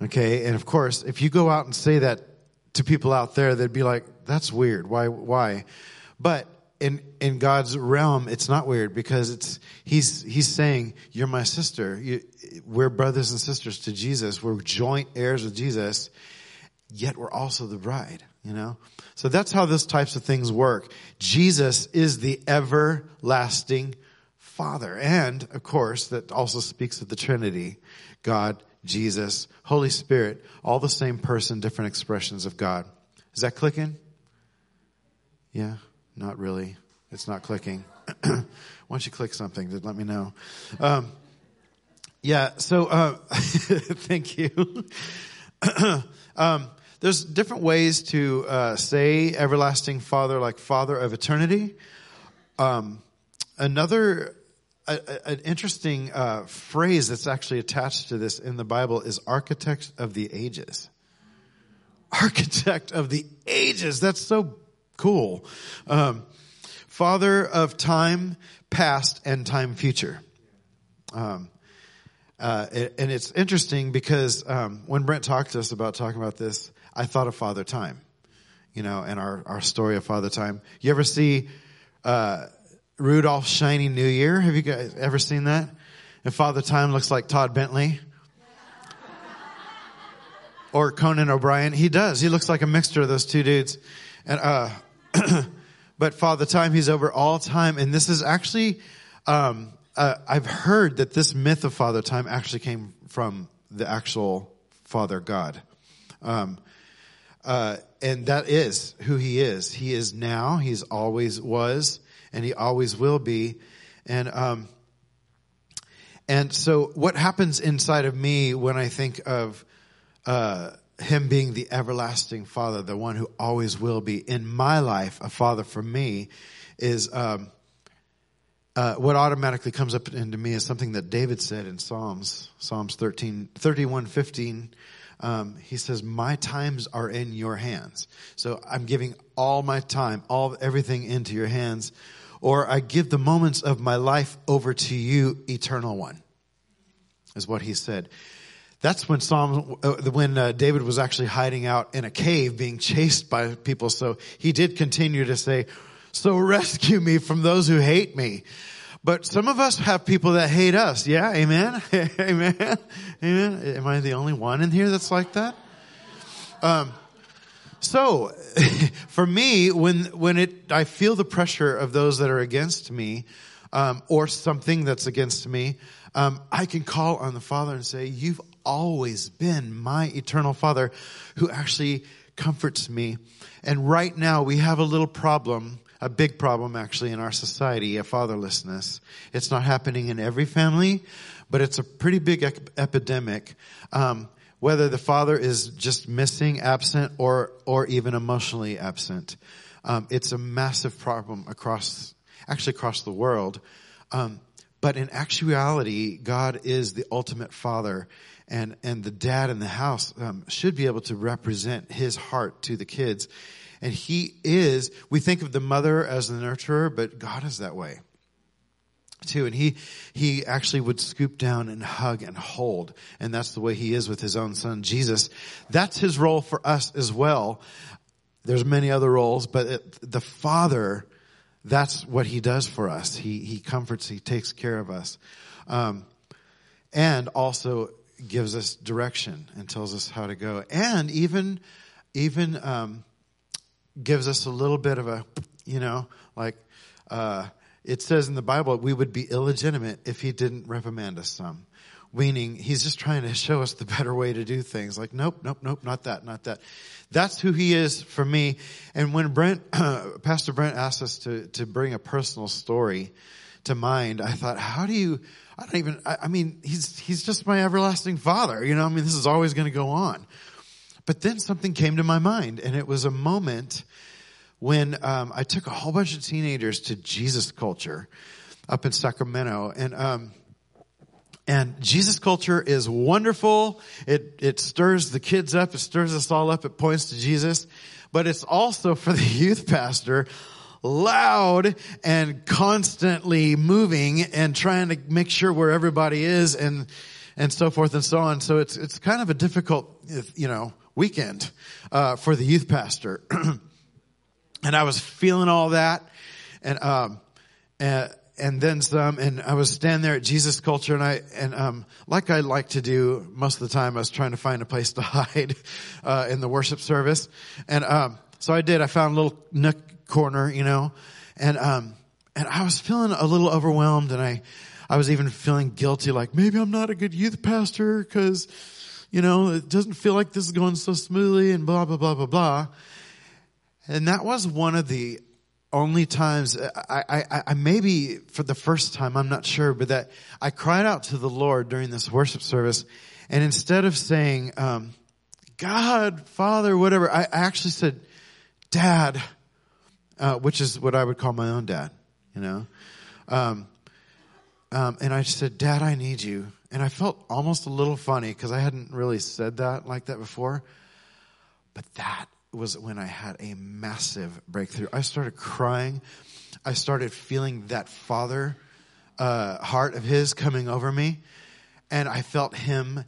Okay, and of course, if you go out and say that to people out there, they'd be like, "That's weird. Why? Why?" But in in God's realm, it's not weird because it's he's he's saying, "You're my sister. You, we're brothers and sisters to Jesus. We're joint heirs with Jesus. Yet we're also the bride." You know, so that's how those types of things work. Jesus is the everlasting Father, and of course, that also speaks of the Trinity: God, Jesus, Holy Spirit, all the same person, different expressions of God. Is that clicking? Yeah, not really. It's not clicking. *clears throat* Why don't you click something to let me know? Um, yeah, so uh, *laughs* thank you. *clears throat* um, there's different ways to uh, say everlasting Father, like Father of eternity. Um, another a, a- an interesting uh, phrase that's actually attached to this in the Bible is architect of the ages. Architect of the ages. That's so cool. Um, Father of time past and time future. Um, uh, and it's interesting because um, when Brent talked to us about talking about this, I thought of Father Time, you know, and our, our story of Father Time. You ever see uh, Rudolph's Shiny New Year? Have you guys ever seen that? And Father Time looks like Todd Bentley. *laughs* or Conan O'Brien. He does. He looks like a mixture of those two dudes. And uh, *clears throat* but Father Time, he's over all time, and this is actually. Um, uh, I've heard that this myth of Father Time actually came from the actual Father God. Um, uh, and that is who he is. He is now. He's always was, and he always will be. And um, and so, what happens inside of me when I think of uh, him being the everlasting Father, the one who always will be in my life, a Father for me, is um, uh, what automatically comes up into me is something that David said in Psalms, Psalms 13, 31, 15. Um, he says, "My times are in your hands." So I'm giving all my time, all everything into your hands, or I give the moments of my life over to you, Eternal One. Is what he said. That's when Psalm, uh, when uh, David was actually hiding out in a cave, being chased by people. So he did continue to say, "So rescue me from those who hate me." But some of us have people that hate us. Yeah, amen, *laughs* amen, amen. Am I the only one in here that's like that? Um, so, *laughs* for me, when when it, I feel the pressure of those that are against me, um, or something that's against me, um, I can call on the Father and say, "You've always been my eternal Father, who actually comforts me." And right now, we have a little problem, a big problem actually in our society, a fatherlessness. It's not happening in every family, but it's a pretty big ep- epidemic. Um, whether the father is just missing, absent, or or even emotionally absent. Um, it's a massive problem across, actually across the world. Um, but in actuality, God is the ultimate father, and and the dad in the house um, should be able to represent His heart to the kids. And He is. We think of the mother as the nurturer, but God is that way too. And he he actually would scoop down and hug and hold. And that's the way he is with his own son jesus. That's his role for us as well. There's many other roles but it, the father that's what he does for us. He he comforts he takes care of us. Um, and also gives us direction and tells us how to go. And even even um, gives us a little bit of a you know like uh, it says in the Bible we would be illegitimate if he didn't reprimand us some. Meaning he's just trying to show us the better way to do things. Like, nope, nope, nope, not that, not that. That's who he is for me. And when Brent, *clears throat* Pastor Brent asked us to, to bring a personal story to mind, I thought, how do you, I don't even, I, I mean, he's, he's just my everlasting father. You know, I mean, this is always going to go on. But then something came to my mind and it was a moment when um, I took a whole bunch of teenagers to Jesus culture up in Sacramento, and um, And Jesus culture is wonderful. It, it stirs the kids up. It stirs us all up. It points to Jesus. But it's also *laughs* for the youth pastor loud and constantly moving and trying to make sure where everybody is and, and so forth and so on. So it's, it's kind of a difficult, you know, weekend, uh, for the youth pastor. *clears throat* and I was feeling all that. And, um, and, and then some, and I was standing there at Jesus Culture, and I, and um, like I like to do most of the time, I was trying to find a place *laughs* to hide uh, in the worship service, and um, so I did. I found a little nook corner, you know, and um, and I was feeling a little overwhelmed, and I, I was even feeling guilty, like maybe I'm not a good youth pastor because, you know, it doesn't feel like this is going so smoothly, and blah blah blah blah blah, and that was one of the only times I, I, I maybe for the first time I'm not sure, but that I cried out to the Lord during this worship service, and instead of saying um, God, Father, whatever, I, I actually said Dad, uh, which is what I would call my own dad, you know. Um, um, and I said, Dad, I need you, and I felt almost a little funny because I hadn't really said that like that before, but that was when I had a massive breakthrough. I started crying. I started feeling that father uh, heart of his coming over me, and I felt him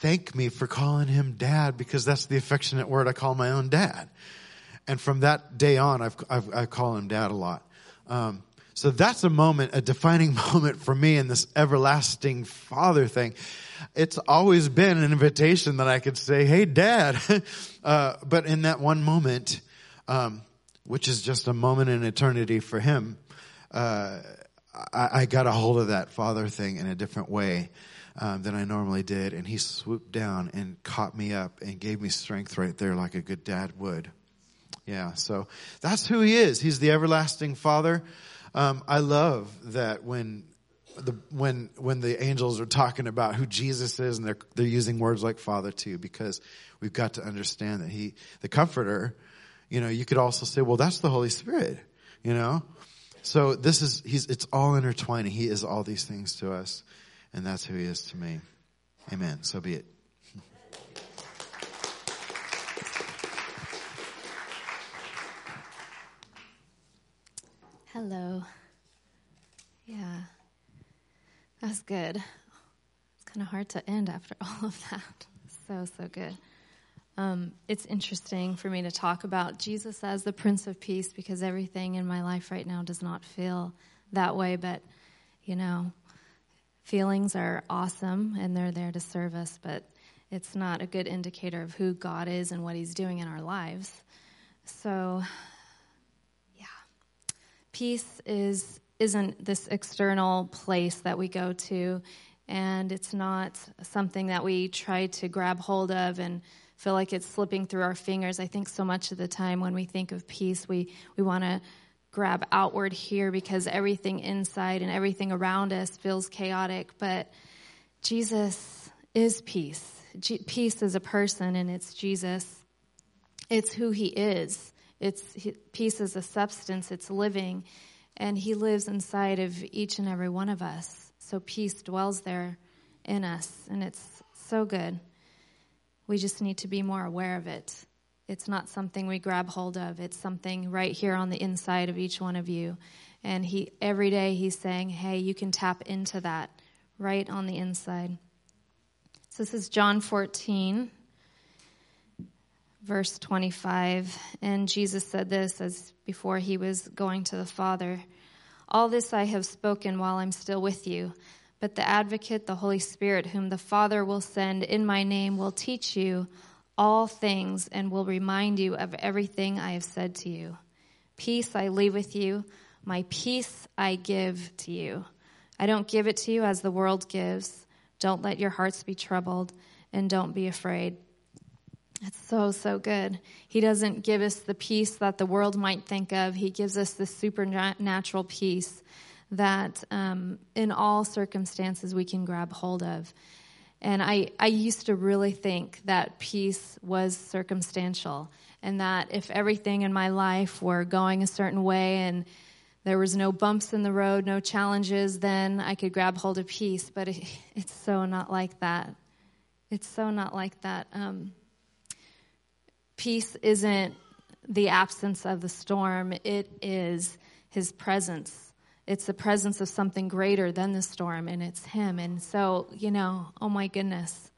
thank me for calling him dad because that's the affectionate word I call my own dad. And from that day on, I've, I've I call him dad a lot. Um, so that's a moment, a defining *laughs* moment for me in this everlasting father thing. It's always been an invitation that I could say, "Hey, Dad," *laughs* uh, but in that one moment, um, which is just a moment in eternity for him, uh, I, I, got a hold of that father thing in a different way um, than I normally did, and he swooped down and caught me up and gave me strength right there, like a good dad would. Yeah, so that's who he is. He's the everlasting Father. Um, I love that when the when when the angels are talking about who Jesus is, and they're they're using words like Father too, because we've got to understand that He, the Comforter. You know, you could also say, well, that's the Holy Spirit. You know, so this is He's it's all intertwining. He is all these things to us, and that's who He is to me. Amen. So be it. Hello. Yeah. That's good. It's kind of hard to end after *laughs* all of that. So, so good. Um, it's interesting for me to talk about Jesus as the Prince of Peace because everything in my life right now does not feel that way. But, you know, feelings are awesome and they're there to serve us, but it's not a good indicator of who God is and what He's doing in our lives. So, yeah. peace is isn't this external place that we go to and it's not something that we try to grab hold of and feel like it's slipping through our fingers. I think so much of the time when we think of peace we we want to grab outward here because everything inside and everything around us feels chaotic. But jesus is peace. G- peace is a person and it's jesus. It's who he is. It's peace is a substance, it's living, and He lives inside of each and every one of us. So peace dwells there in us, and it's so good. We just need to be more aware of it. It's not something we grab hold of. It's something right here on the inside of each one of you. And he every day he's saying, "Hey, you can tap into that right on the inside." So this is John 14 verse 25. And Jesus said this as before he was going to the Father All this I have spoken while I'm still with you. But the advocate, the Holy Spirit, whom the Father will send in my name, will teach you all things and will remind you of everything I have said to you. Peace I leave with you, my peace I give to you. I don't give it to you as the world gives. Don't let your hearts be troubled and don't be afraid. It's so, so good. He doesn't give us the peace that the world might think of. He gives us the supernatural peace that um, in all circumstances we can grab hold of. And I, I used to really think that peace was circumstantial and that if everything in my life were going a certain way and there was no bumps in the road, no challenges, then I could grab hold of peace. But it, it's so not like that. It's so not like that. Um, peace isn't the absence of the storm, it is his presence. It's the presence of something greater than the storm, and it's him. And so, you know, oh my goodness.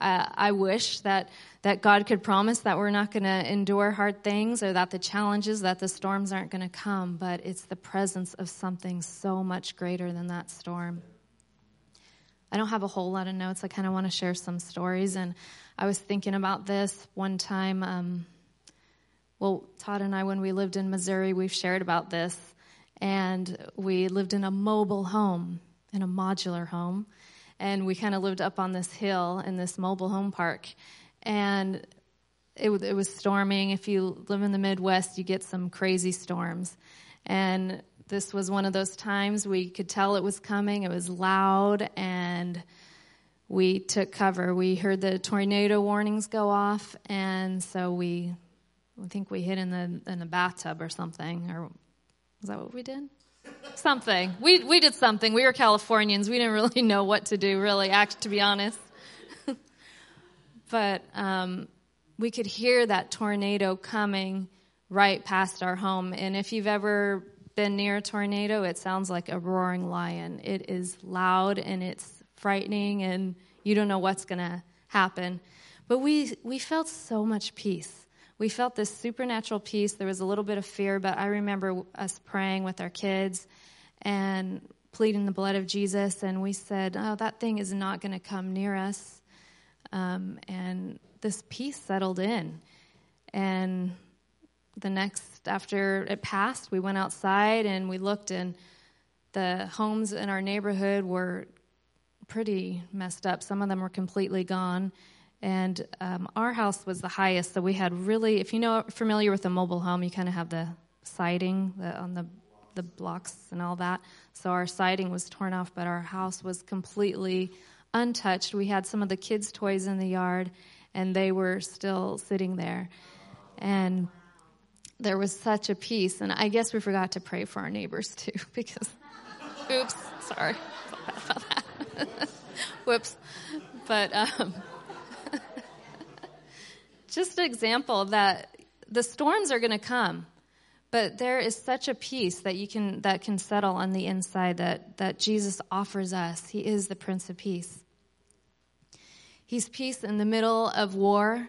Uh, I wish that, that God could promise that we're not going to endure hard things or that the challenges, that the storms aren't going to come, but it's the presence of something so much greater than that storm. I don't have a whole lot of notes. I kind of want to share some stories. And I was thinking about this one time. Um, well, Todd and I, when we lived in Missouri, we've shared about this. And we lived in a mobile home, in a modular home. And we kind of lived up on this hill in this mobile home park. And it, it was storming. If you live in the Midwest, you get some crazy storms. And this was one of those times we could tell it was coming. It was loud, and we took cover. We heard the tornado warnings go off, and so we, I think we hid in the in the bathtub or something. Or was that what we did? something. We we did something. We were Californians. We didn't really know what to do. Really, act to be honest. *laughs* but um, we could hear that tornado coming right past our home. And if you've ever been near a tornado, it sounds like a roaring lion. It is loud and it's frightening, and you don't know what's going to happen. But we, we felt so much peace. We felt this supernatural peace. There was a little bit of fear, but I remember us praying with our kids and pleading the blood of Jesus, and we said, Oh, that thing is not going to come near us. Um, and this peace settled in. And the next, after it passed, we went outside and we looked, and the homes in our neighborhood were pretty messed up. Some of them were completely gone. And um, our house was the highest, so we had really, if you know, familiar with a mobile home, you kind of have the siding the, on the the blocks and all that. So our siding was torn off, but our house was completely untouched. We had some of the kids' toys in the yard, and they were still sitting there. And there was such a peace. And I guess we forgot to pray for our neighbors too, *laughs* because, oops, sorry. *laughs* Whoops. But um, *laughs* just an example that the storms are going to come, but there is such a peace that you can that can settle on the inside that that Jesus offers us. He is the Prince of Peace. He's peace in the middle of war.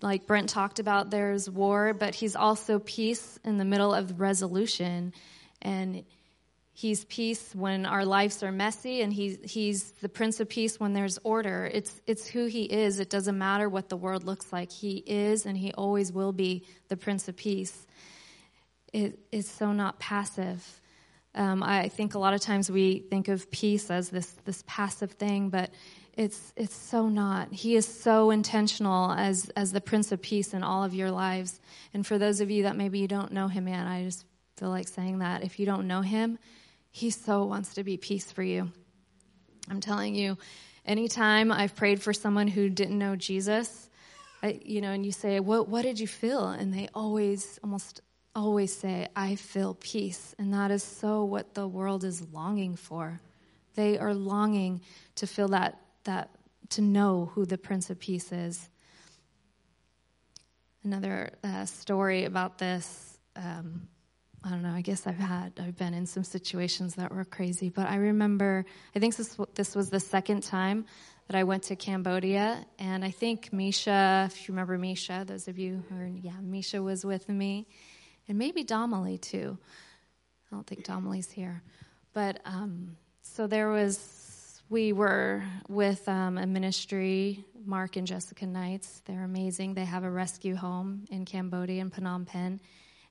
Like Brent talked about, there's war, but he's also peace in the middle of resolution. And he's peace when our lives are messy, and he's, he's the Prince of Peace when there's order. It's, it's who he is. It doesn't matter what the world looks like. He is, and he always will be the Prince of Peace. It is so not passive. Um, I think a lot of times we think of peace as this this passive thing, but it's it's so not. He is so intentional as as the Prince of Peace in all of your lives. And for those of you that maybe you don't know him, man, I just feel like saying that if you don't know him, he so wants to be peace for you. I'm telling you, anytime I've prayed for someone who didn't know Jesus, I, you know, and you say, "What what did you feel?" and they always almost always say, I feel peace. And that is so what the world is longing for. They are longing to feel that, that to know who the Prince of Peace is. Another uh, story about this. Um, I don't know. I guess I've had I've been in some situations that were crazy, but I remember. I think this this was the second time that I went to Cambodia, and I think Misha, if you remember Misha, those of you who are yeah, Misha was with me, and maybe Domily too. I don't think Domily's here, but um, so there was. We were with um, a ministry, Mark and Jessica Knights. They're amazing. They have a rescue home in Cambodia in Phnom Penh,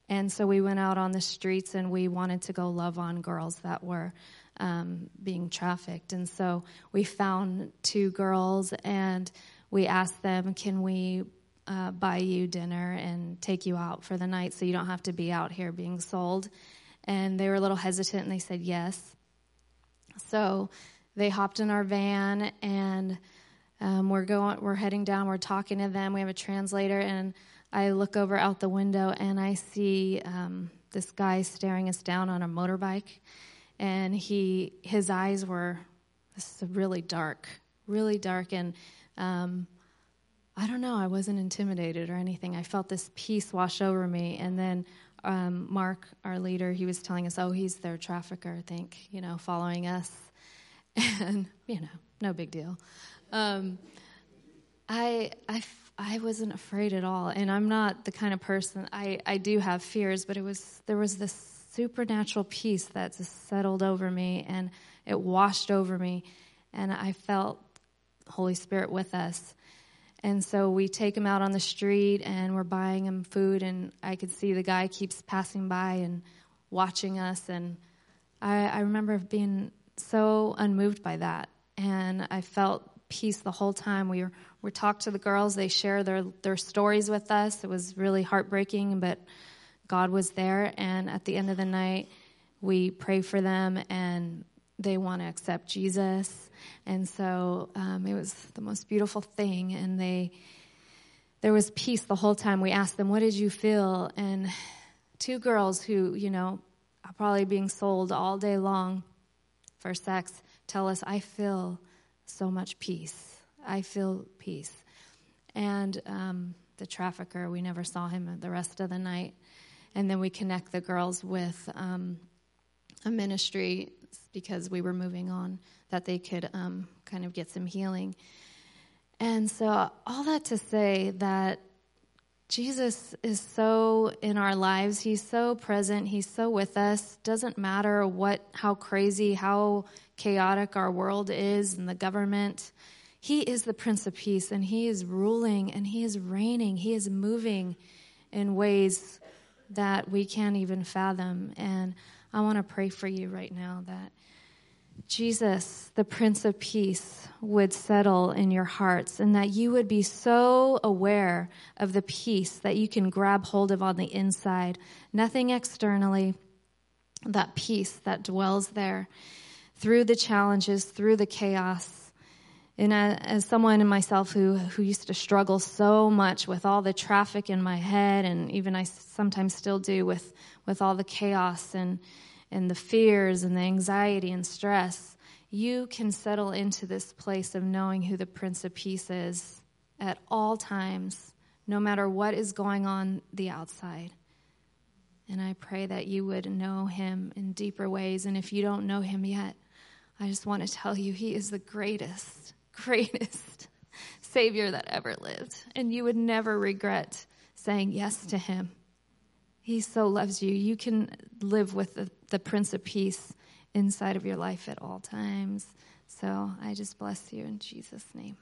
and so we went out on the streets and we wanted to go love on girls that were um, being trafficked. And so we found two girls and we asked them, "Can we uh, buy you dinner and take you out for the night so you don't have to be out here being sold. And they were a little hesitant and they said yes. So they hopped in our van and um, we're going, we're heading down, we're talking to them. We have a translator and I look over out the window and I see um, this guy staring us down on a motorbike, and he his eyes were really dark, really dark, and um, I don't know. I wasn't intimidated or anything. I felt this peace wash over me, and then um, Mark, our leader, he was telling us, "Oh, he's their trafficker, I think, you know, following us," *laughs* and you know, no big deal. Um, I, I, I wasn't afraid at all, and I'm not the kind of person. I, I do have fears, but it was there was this supernatural peace that just settled over me, and it washed over me, and I felt Holy Spirit with us. And so we take him out on the street, and we're buying him food, and I could see the guy keeps passing by and watching us, and I, I remember being so unmoved by that, and I felt peace the whole time. We were we talked to the girls; they share their their stories with us. It was really heartbreaking, but God was there. And at the end of the night, we pray for them, and they want to accept Jesus. And so um, it was the most beautiful thing, and they there was peace the whole time. We asked them, "What did you feel?" And two girls who, you know, are probably being sold all day long for sex tell us, "I feel so much peace. I feel peace." And um, the trafficker, we never saw him the rest of the night. And then we connect the girls with um, a ministry because we were moving on that they could um, kind of get some healing. And so, all that to say that Jesus is so in our lives. He's so present. He's so with us. Doesn't matter what, how crazy, how chaotic our world is and the government. He is the Prince of Peace and He is ruling and He is reigning. He is moving in ways that we can't even fathom. And I want to pray for you right now that Jesus, the Prince of Peace, would settle in your hearts and that you would be so aware of the peace that you can grab hold of on the inside, nothing externally, that peace that dwells there through the challenges, through the chaos. And as someone in myself who, who used to struggle so much with all the traffic in my head, and even I sometimes still do with, with all the chaos and, and the fears and the anxiety and stress, you can settle into this place of knowing who the Prince of Peace is at all times, no matter what is going on the outside. And I pray that you would know him in deeper ways. And if you don't know him yet, I just want to tell you, he is the greatest, *laughs* greatest Savior that ever lived. And you would never regret saying yes to him. He so loves you. You can live with the, the Prince of Peace inside of your life at all times. So I just bless you in Jesus' name.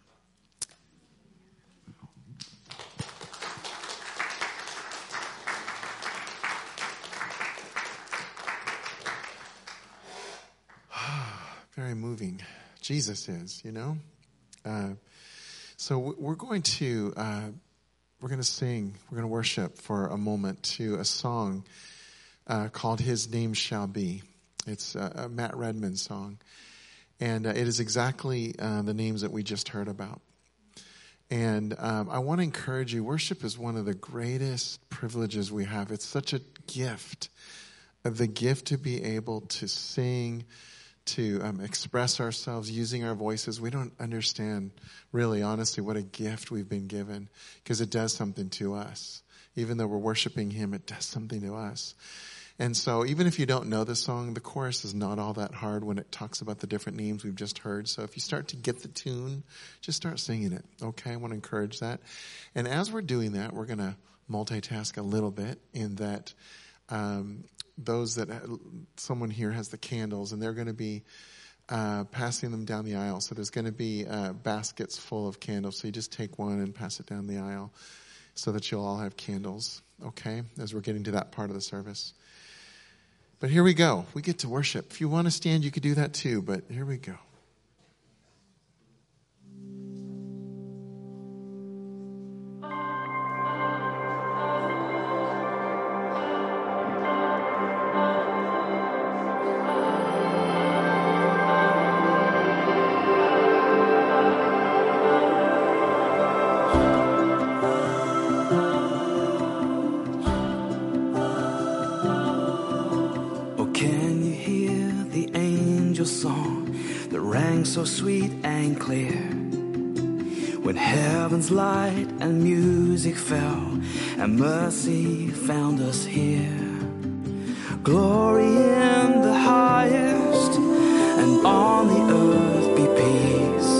*sighs* Very moving. Jesus is, you know? Uh, so we're going to. Uh, we're going to sing, we're going to worship for a moment to a song uh, called His Name Shall Be. It's a, a Matt Redman song. And uh, it is exactly uh, the names that we just heard about. And um, I want to encourage you worship is one of the greatest privileges we have. It's such a gift. The gift to be able to sing, to um, express ourselves using our voices. We don't understand, really, honestly, what a gift we've been given because it does something to us. Even though we're worshiping Him, it does something to us. And so, even if you don't know the song, the chorus is not all that hard when it talks about the different names we've just heard. So, if you start to get the tune, just start singing it. Okay? I want to encourage that. And as we're doing that, we're going to multitask a little bit in that um, those that someone here has the candles and they're going to be uh, passing them down the aisle. So there's going to be uh, baskets full of candles. So you just take one and pass it down the aisle so that you'll all have candles, okay, as we're getting to that part of the service. But here we go. We get to worship. If you want to stand, you could do that too, but here we go. Light and music fell, and mercy found us here. Glory in the highest, and on the earth be peace.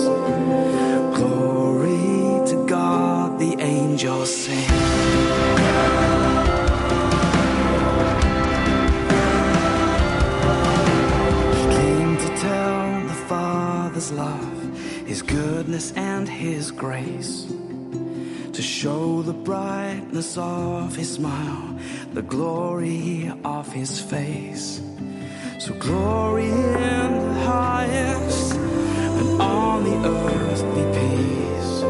Glory to God, the angels sing. Brightness of His smile, the glory of His face. So glory in the highest, and on the earth be peace.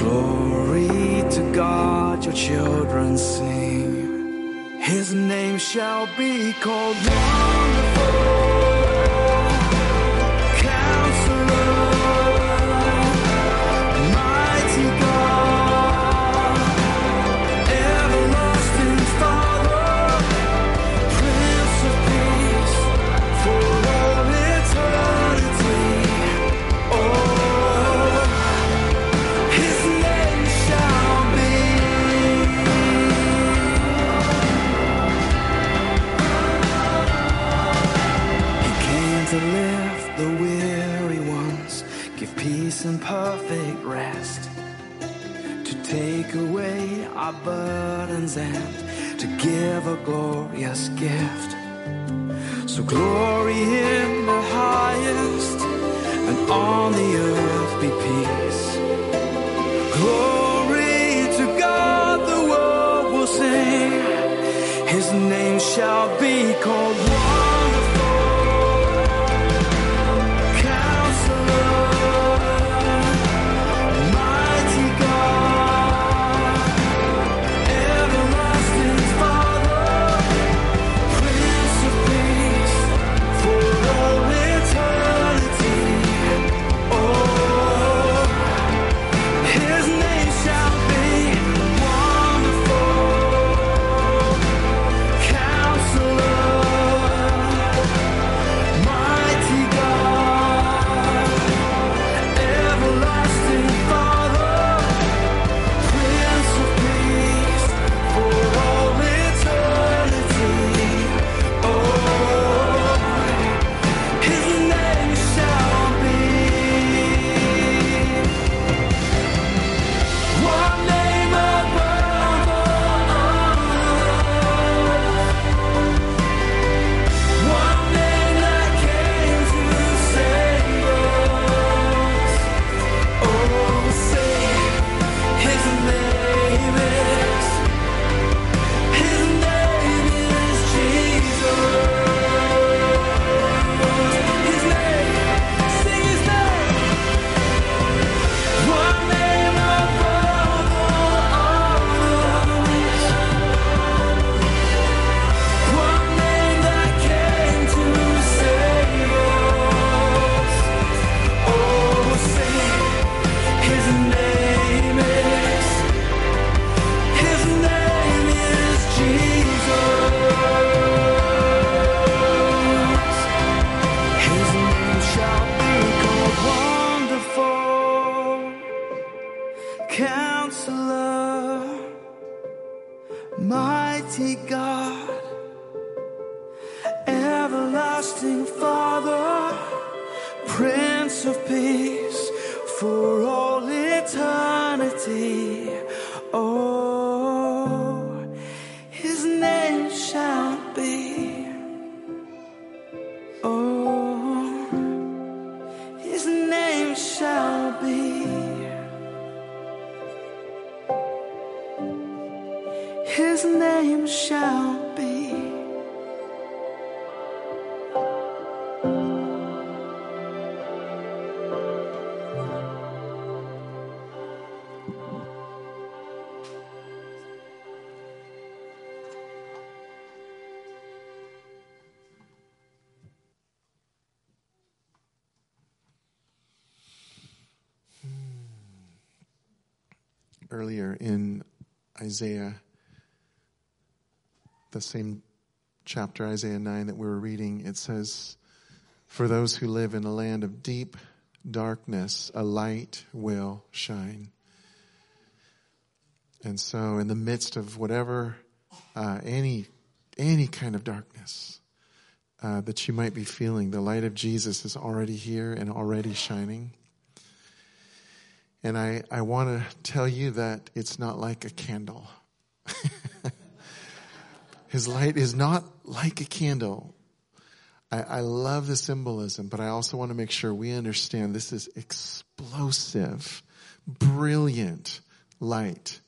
Glory to God, your children sing. His name shall be called to lift the weary ones, give peace and perfect rest, to take away our burdens and to give a glorious gift. So glory in the highest, and on the earth be peace. Glory to God, the world will sing. His name shall be called earlier in Isaiah, the same chapter, Isaiah 9, that we were reading, it says, For those who live in a land of deep darkness, a light will shine. And so, in the midst of whatever, uh, any, any kind of darkness uh, that you might be feeling, the light of Jesus is already here and already shining. And I, I want to tell you that it's not like a candle. *laughs* His light is not like a candle. I, I love the symbolism, but I also want to make sure we understand this is explosive, brilliant light.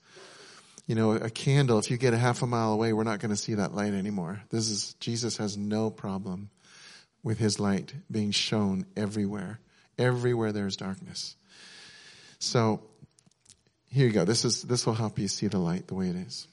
You know, a candle, if you get a half a mile away, we're not going to see that light anymore. This is, Jesus has no problem with his light being shown everywhere. Everywhere there's darkness. So, here you go. This is, this will help you see the light the way it is.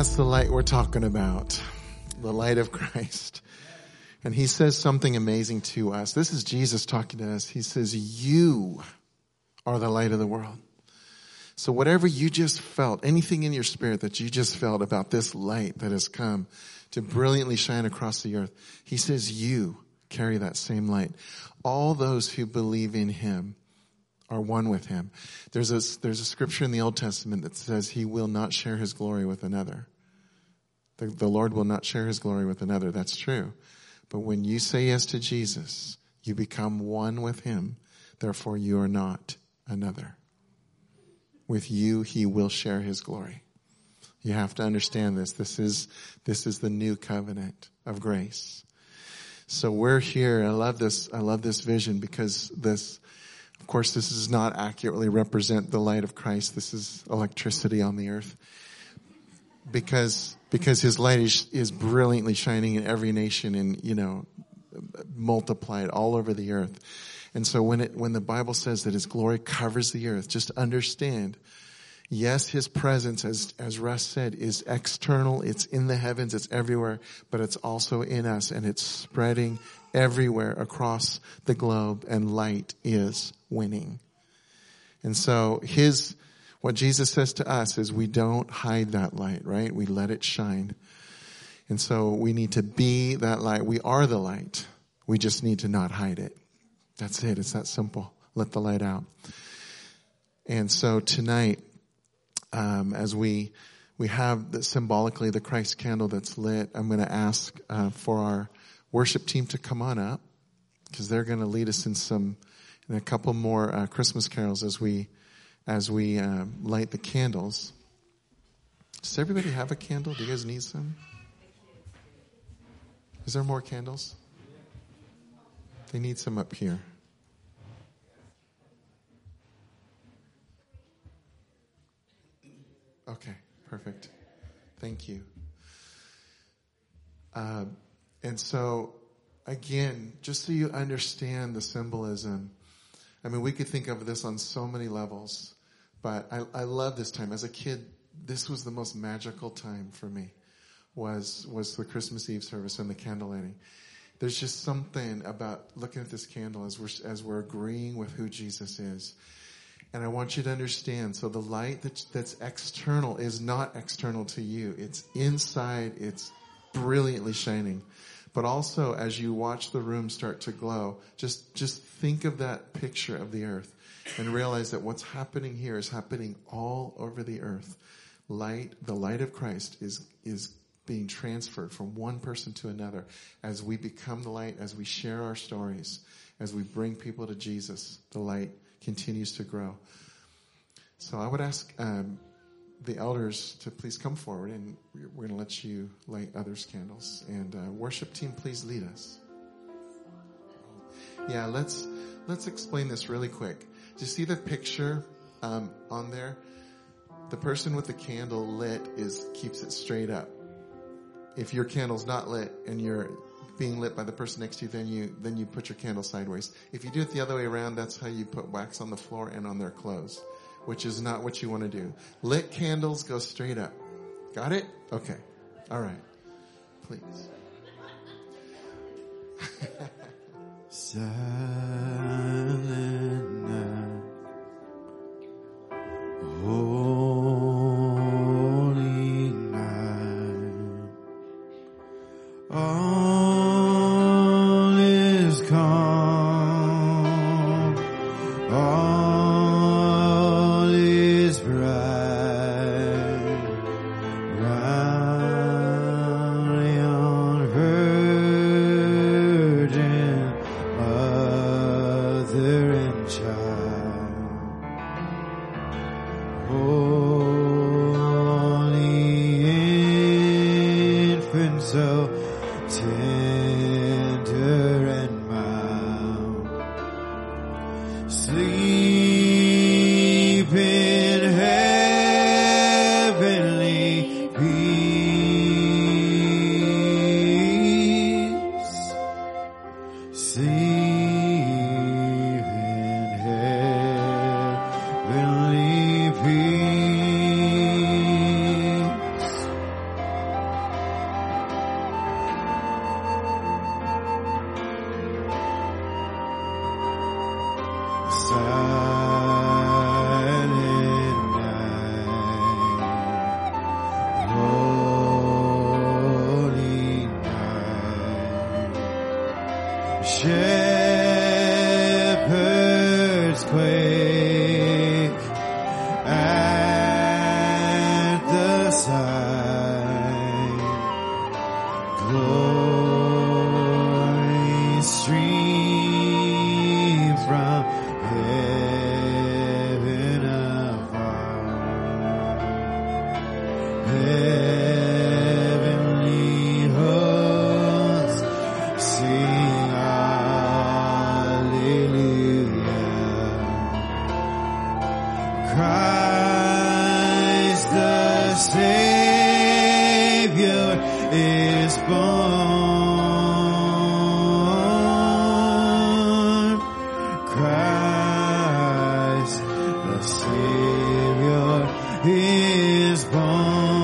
That's the light we're talking about. The light of Christ. And he says something amazing to us. This is Jesus talking to us. He says, you are the light of the world. So whatever you just felt, anything in your spirit that you just felt about this light that has come to brilliantly shine across the earth, he says you carry that same light. All those who believe in him are one with him. There's a, there's a scripture in the Old Testament that says he will not share his glory with another. The, the Lord will not share his glory with another. That's true. But when you say yes to Jesus, you become one with him. Therefore, you are not another. With you, he will share his glory. You have to understand this. This is, this is the new covenant of grace. So we're here. I love this. I love this vision because this, of course, this does not accurately represent the light of Christ. This is electricity on the earth. Because, because his light is, is brilliantly shining in every nation and, you know, multiplied all over the earth. And so when it, when the Bible says that his glory covers the earth, just understand, yes, his presence, as, as Russ said, is external. It's in the heavens. It's everywhere, but it's also in us and it's spreading everywhere across the globe and light is winning. And so his, what Jesus says to us is we don't hide that light, right? We let it shine. And so we need to be that light. We are the light. We just need to not hide it. That's it. It's that simple. Let the light out. And so tonight, um, as we we have the, symbolically the Christ candle that's lit, I'm going to ask uh, for our worship team to come on up because they're going to lead us in some in a couple more uh, Christmas carols as we as we uh, light the candles. Does everybody have a candle? Do you guys need some? Is there more candles? They need some up here. Okay, perfect. Thank you. Uh, and so, again, just so you understand the symbolism, I mean, we could think of this on so many levels, but I, I love this time. As a kid, this was the most magical time for me. Was was the Christmas Eve service and the candle lighting. There's just something about looking at this candle as we're as we're agreeing with who Jesus is. And I want you to understand. So the light that's, that's external is not external to you. It's inside. It's brilliantly shining. But also, as you watch the room start to glow, just, just think of that picture of the earth and realize that what's happening here is happening all over the earth. Light, the light of Christ is, is being transferred from one person to another as we become the light, as we share our stories, as we bring people to Jesus, the light continues to grow. So I would ask um, the elders to please come forward and we're going to let you light others' candles. And uh, worship team, please lead us. Yeah, let's let's explain this really quick. Do you see the picture um, on there? The person with the candle lit is keeps it straight up. If your candle's not lit and you're being lit by the person next to you, then you then you put your candle sideways. If you do it the other way around, that's how you put wax on the floor and on their clothes, which is not what you want to do. Lit candles go straight up. Got it? Okay. All right. Please. Silent night, holy is born.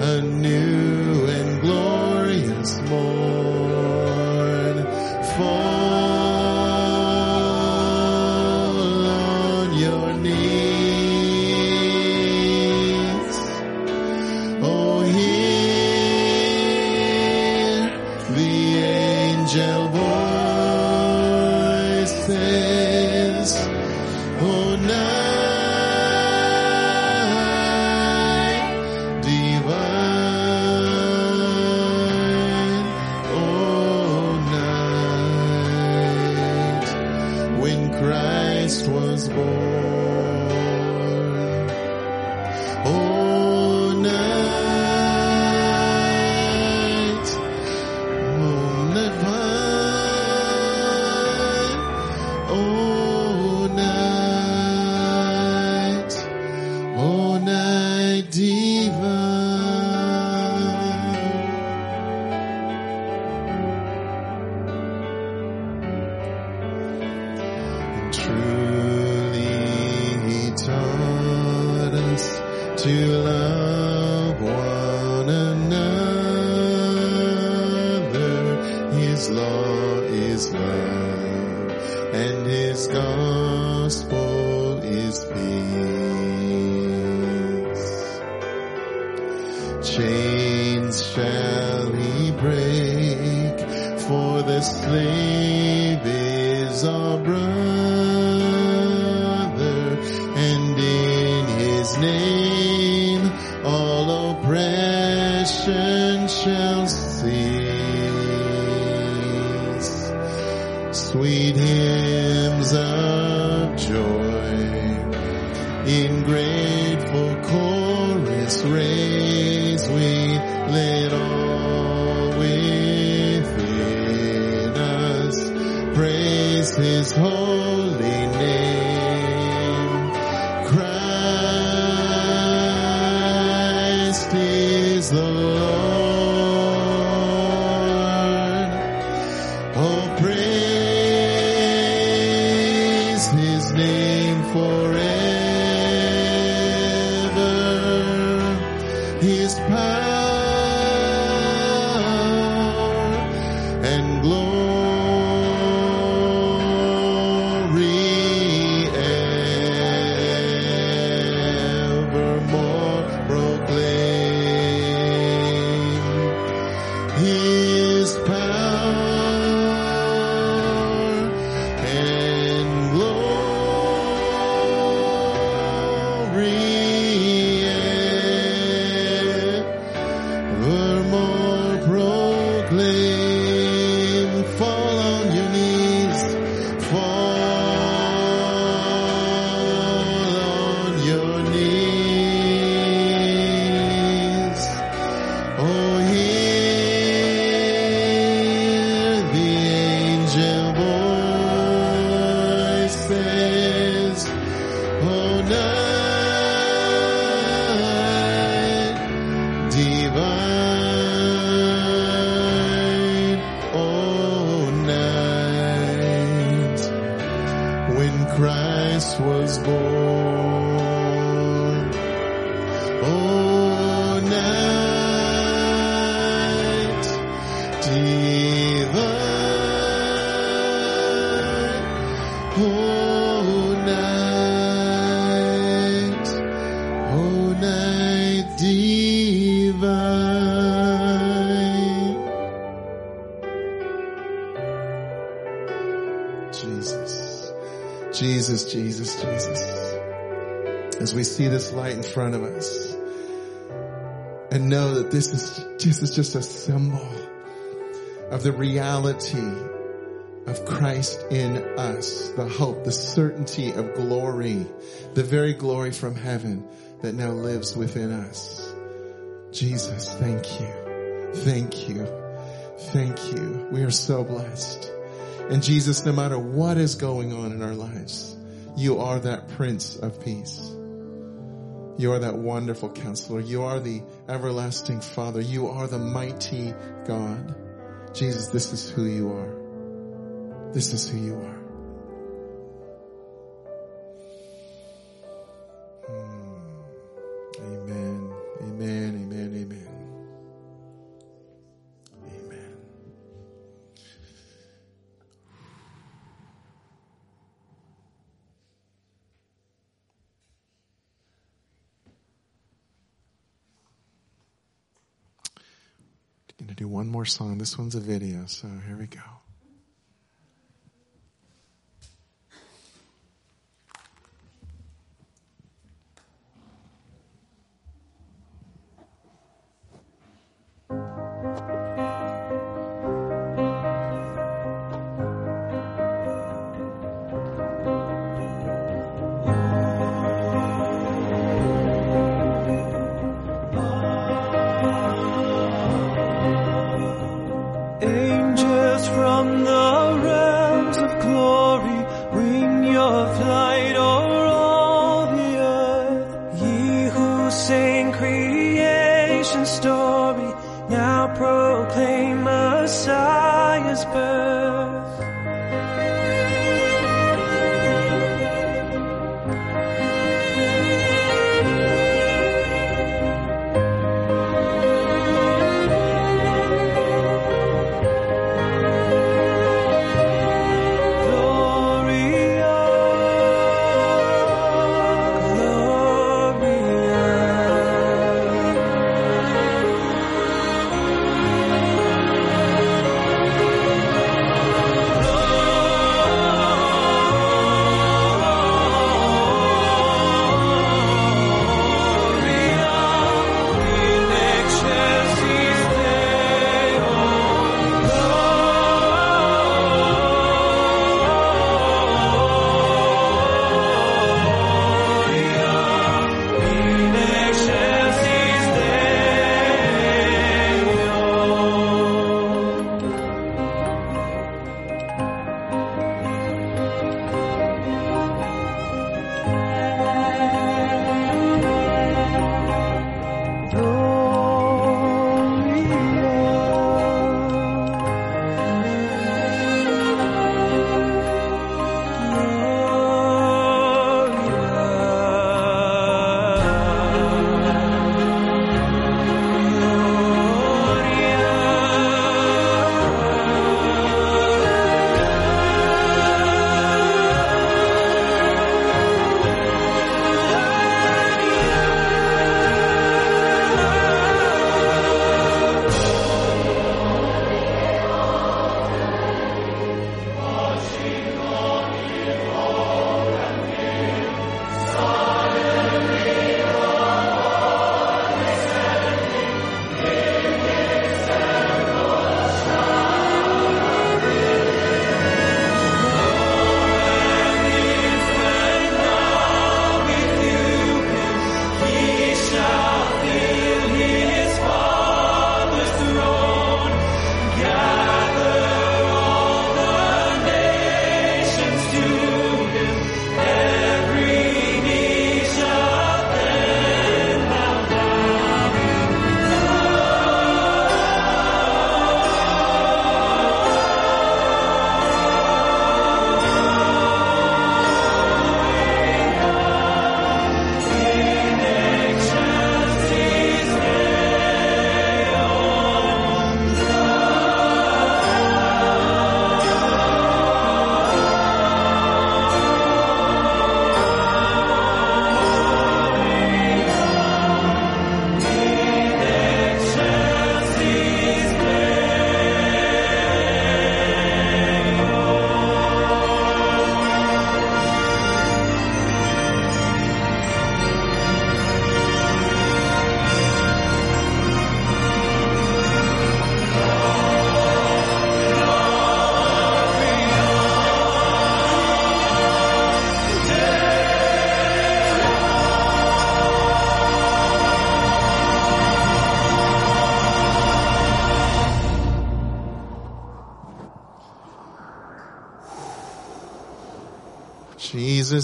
A new and glorious morn. See this light in front of us and know that this is, this is just a symbol of the reality of Christ in us, the hope, the certainty of glory, the very glory from heaven that now lives within us. Jesus, thank you. Thank you. Thank you. We are so blessed. And Jesus, no matter what is going on in our lives, you are that Prince of Peace. You are that wonderful counselor. You are the everlasting Father. You are the mighty God. Jesus, this is who you are. This is who you are. More song. This one's a video, so here we go.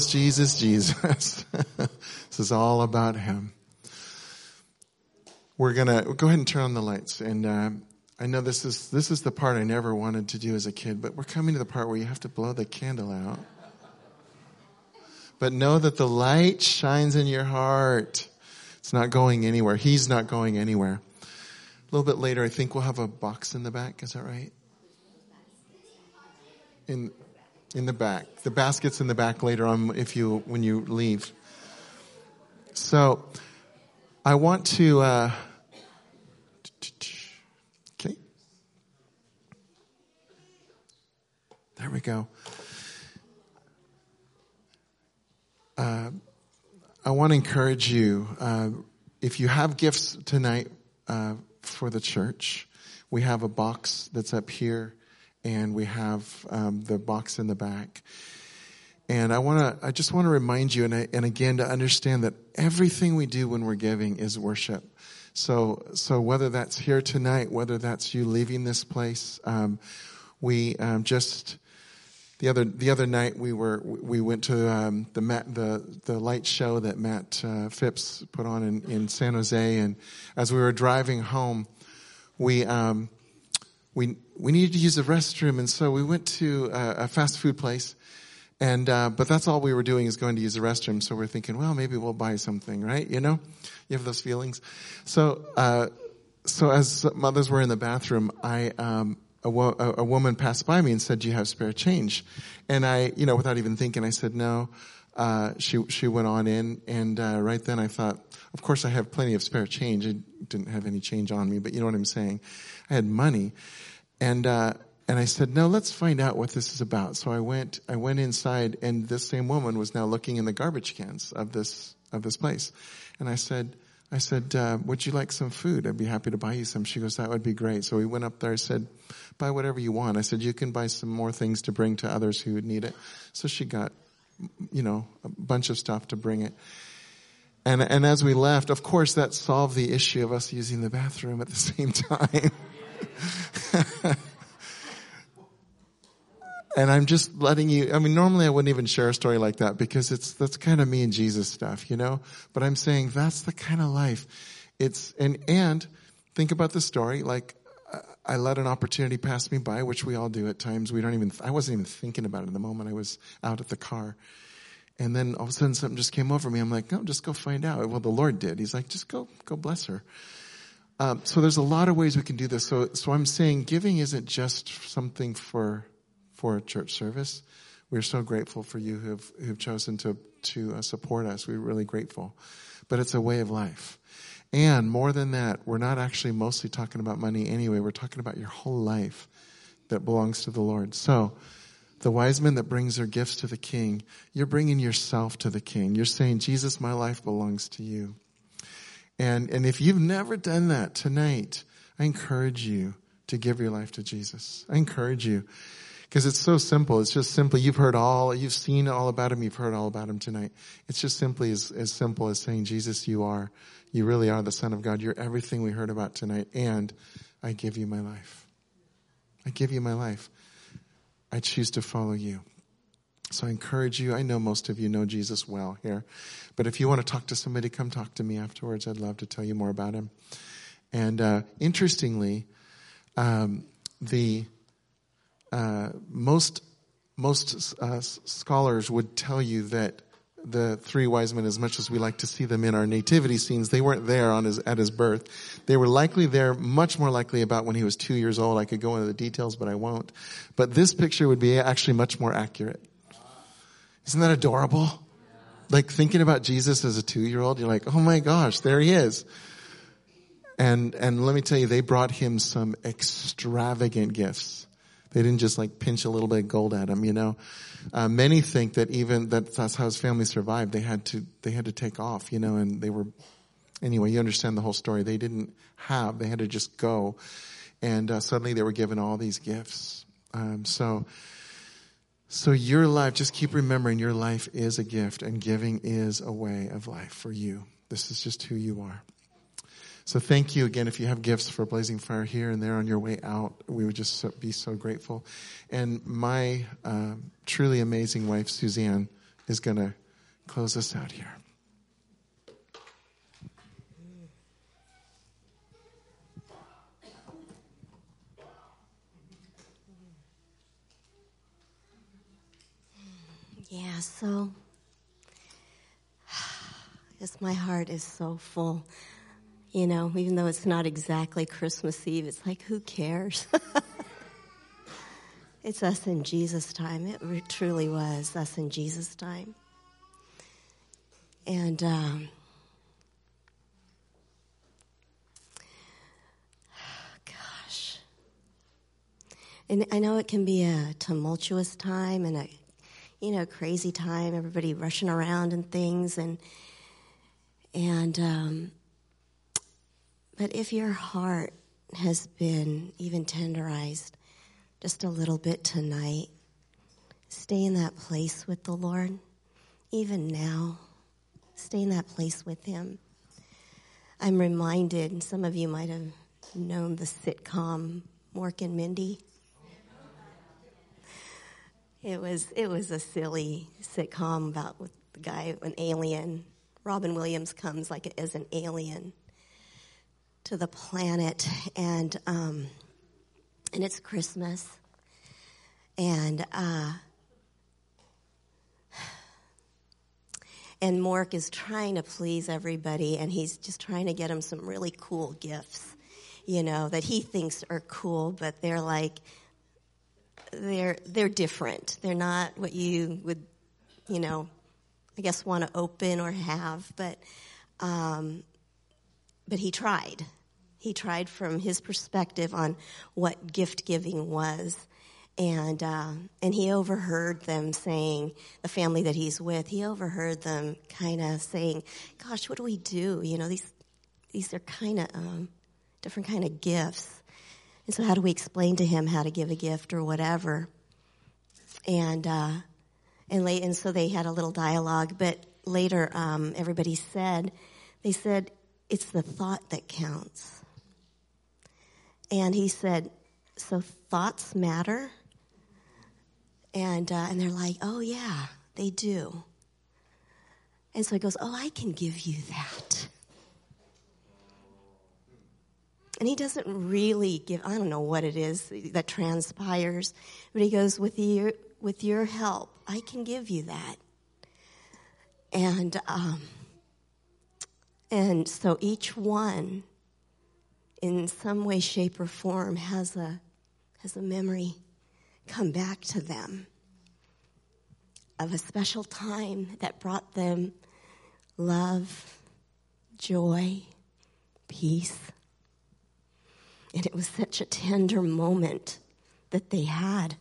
Jesus, Jesus, Jesus. *laughs* this is all about Him. We're gonna go ahead and turn on the lights, and uh, I know this is this is the part I never wanted to do as a kid, but we're coming to the part where you have to blow the candle out. But know that the light shines in your heart. It's not going anywhere. He's not going anywhere. A little bit later, I think we'll have a box in the back. Is that right? In in the back. The basket's in the back later on if you when you leave. So I want to uh, okay. There we go. Uh, I want to encourage you. Uh, if you have gifts tonight uh, for the church, we have a box that's up here and we have um, the box in the back. And I want to, I just want to remind you, and, I, and again, to understand that everything we do when we're giving is worship. So, so whether that's here tonight, whether that's you leaving this place, um, we um, just the other the other night we were we went to um, the Matt, the the light show that Matt uh, Phipps put on in, in San Jose, and as we were driving home, we um, we we needed to use the restroom, and so we went to a, a fast food place. And uh, but that's all we were doing is going to use the restroom. So we're thinking, well, maybe we'll buy something, right? You know, you have those feelings. So uh, so as mothers were in the bathroom, I um, a, wo- a, woman passed by me and said, "Do you have spare change?" And I, you know, without even thinking, I said, "No." Uh, she she went on in, and uh, right then I thought, of course I have plenty of spare change. I didn't have any change on me, but you know what I'm saying. I had money, and uh, and I said, no, let's find out what this is about. So I went I went inside, and this same woman was now looking in the garbage cans of this of this place, and I said. I said, uh, would you like some food? I'd be happy to buy you some. She goes, that would be great. So we went up there. I said, buy whatever you want. I said, you can buy some more things to bring to others who would need it. So she got, you know, a bunch of stuff to bring it. And, and as we left, of course, that solved the issue of us using the bathroom at the *laughs* same time. *laughs* and I'm just letting you, I mean, normally I wouldn't even share a story like that because it's, that's kind of me and Jesus stuff, you know? But I'm saying that's the kind of life. It's, and, and think about the story, like, I let an opportunity pass me by, which we all do at times. We don't even, I wasn't even thinking about it in the moment I was out at the car. And then all of a sudden something just came over me. I'm like, no, just go find out. Well, the Lord did. He's like, just go, go bless her. Um, so there's a lot of ways we can do this. So, so I'm saying giving isn't just something for, for a church service. We're so grateful for you who've, who've chosen to, to uh, support us. We're really grateful. But it's a way of life. And more than that, we're not actually mostly talking about money anyway. We're talking about your whole life that belongs to the Lord. So, the wise men that brings their gifts to the king, you're bringing yourself to the king. You're saying, Jesus, my life belongs to you. And, and if you've never done that tonight, I encourage you to give your life to Jesus. I encourage you because it's so simple. It's just simply, you've heard all, you've seen all about him. You've heard all about him tonight. It's just simply as, as simple as saying, Jesus, you are, you really are the son of God. You're everything we heard about tonight. And I give you my life. I give you my life. I choose to follow you. So I encourage you. I know most of you know Jesus well here, but if you want to talk to somebody, come talk to me afterwards. I'd love to tell you more about him. And uh, interestingly, um, the uh, most most uh, scholars would tell you that the three wise men, as much as we like to see them in our nativity scenes, they weren't there on his, at his birth. They were likely there, much more likely about when he was two years old. I could go into the details, but I won't. But this picture would be actually much more accurate. Isn't that adorable? Like thinking about Jesus as a two-year-old, you're like, oh my gosh, there he is. And, and let me tell you, they brought him some extravagant gifts. They didn't just like pinch a little bit of gold at him, you know. Uh, many think that even that that's how his family survived. They had to they had to take off, you know, and they were anyway. You understand the whole story. They didn't have. They had to just go, and uh, suddenly they were given all these gifts. Um, so. So your life, just keep remembering your life is a gift and giving is a way of life for you. This is just who you are. So thank you again. If you have gifts for Blazing Fire here and there on your way out, we would just be so grateful. And my uh, truly amazing wife, Suzanne, is going to close us out here. Yeah, so *sighs* yes, my heart is so full. You know, even though it's not exactly Christmas Eve, it's like, who cares? *laughs* it's us in Jesus' time. It truly was us in Jesus' time. And um, *sighs* gosh, and I know it can be a tumultuous time and a you know crazy time. Everybody rushing around and things, and and um, but if your heart has been even tenderized just a little bit tonight, stay in that place with the Lord, even now. Stay in that place with Him. I'm reminded, some of you might have known the sitcom Mork and Mindy. It was it was a silly sitcom about the guy, an alien. Robin Williams comes like as an alien to the planet, and um, and it's Christmas, and uh, and Mork is trying to please everybody, and he's just trying to get him some really cool gifts, you know, that he thinks are cool, but they're like they're they're different. They're not what you would, you know, I guess want to open or have, but um, but he tried. He tried from his perspective on what gift giving was. And, uh, and he overheard them saying, the family that he's with, he overheard them kind of saying, gosh, what do we do? You know, these, these are kind of, um, different kind of gifts. And so how do we explain to him how to give a gift or whatever? And, uh, and late, and so they had a little dialogue, but later, um, everybody said, they said, it's the thought that counts. And he said, so thoughts matter? And, uh, and they're like, oh yeah, they do. And so he goes, oh, I can give you that. And he doesn't really give, I don't know what it is that transpires, but he goes, with your, with your help, I can give you that. And, um, and so each one, in some way, shape, or form, has a, has a memory come back to them of a special time that brought them love, joy, peace. And it was such a tender moment that they had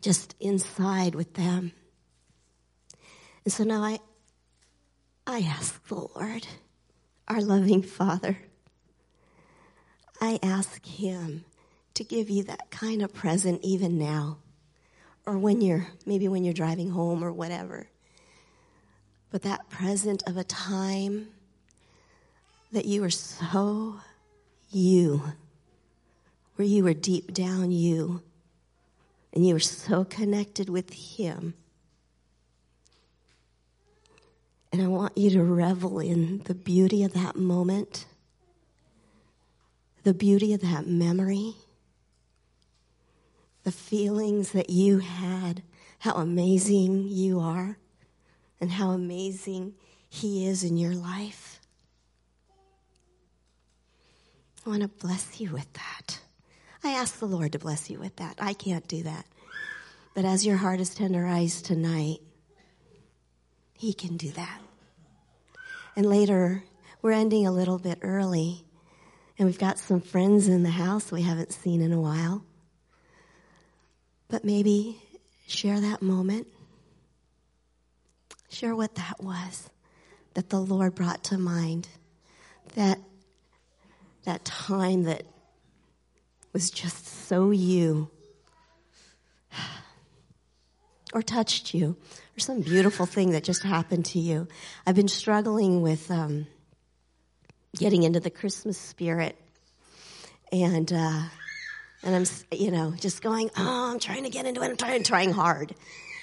just inside with them. And so now I, I ask the Lord, our loving Father, I ask Him to give you that kind of present even now, or when you're, maybe when you're driving home or whatever. But that present of a time that you were so you, where you were deep down you, and you were so connected with Him. And I want you to revel in the beauty of that moment, the beauty of that memory, the feelings that you had, how amazing you are, and how amazing He is in your life. I want to bless you with that. I ask the Lord to bless you with that. I can't do that. But as your heart is tenderized tonight, He can do that. And later, we're ending a little bit early, and we've got some friends in the house we haven't seen in a while. But maybe share that moment. Share what that was that the Lord brought to mind. That, that time that was just so you *sighs* or touched you or some beautiful thing that just happened to you. I've been struggling with um, getting into the Christmas spirit, and uh, and I'm you know just going, oh, I'm trying to get into it. I'm trying, trying hard,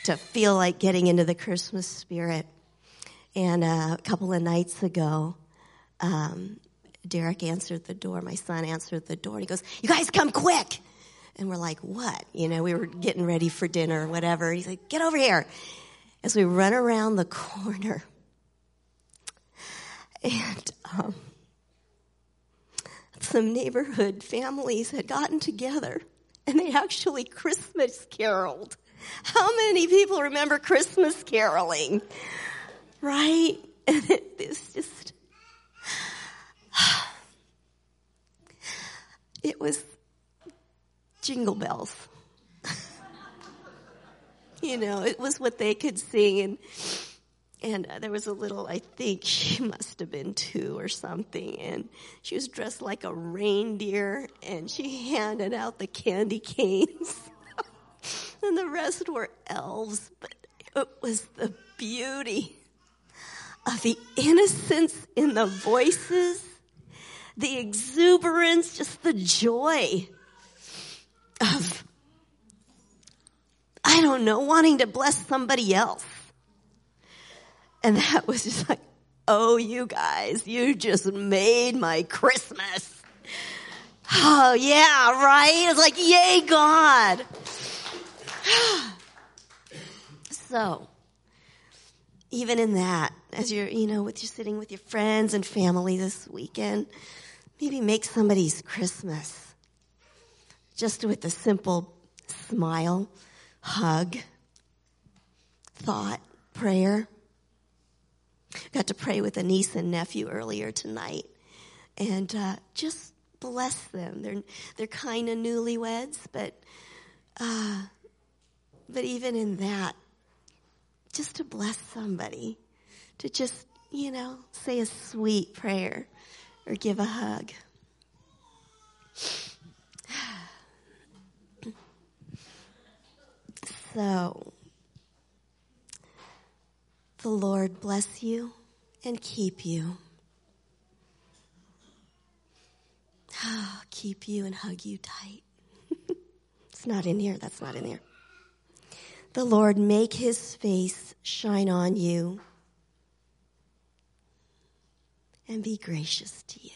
to feel like getting into the Christmas spirit. And uh, a couple of nights ago, um, Derek answered the door. My son answered the door. He goes, "You guys come quick!" And we're like, "What?" You know, we were getting ready for dinner or whatever. He's like, "Get over here!" As we run around the corner, and um, some neighborhood families had gotten together and they actually Christmas caroled. How many people remember Christmas caroling? Right? *laughs* And it's just, *sighs* it was jingle bells. *laughs* you know, it was what they could sing and and uh, there was a little, I think she *laughs* must have been two or something, and she was dressed like a reindeer, and she handed out the candy canes. *laughs* and the rest were elves, but it was the beauty of the innocence in the voices, the exuberance, just the joy of, I don't know, wanting to bless somebody else. And that was just like, oh, you guys, you just made my Christmas. Oh, yeah, right? It's like, yay, God. *sighs* so, even in that, as you're, you know, with you're sitting with your friends and family this weekend, maybe make somebody's Christmas just with a simple smile, hug, thought, prayer. Got to pray with a niece and nephew earlier tonight, and uh, just bless them. They're they're kind of newlyweds, but uh, but even in that, just to bless somebody, to just you know say a sweet prayer or give a hug. So the Lord bless you and keep you. *sighs* Keep you and hug you tight. *laughs* it's not in here. That's not in here. The Lord make his face shine on you and be gracious to you.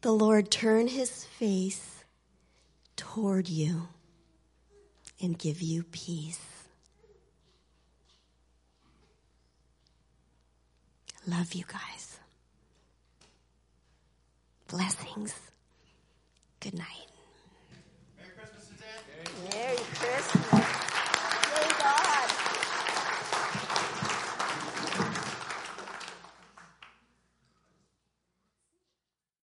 The Lord turn his face toward you and give you peace. Love you guys. Blessings. Good night.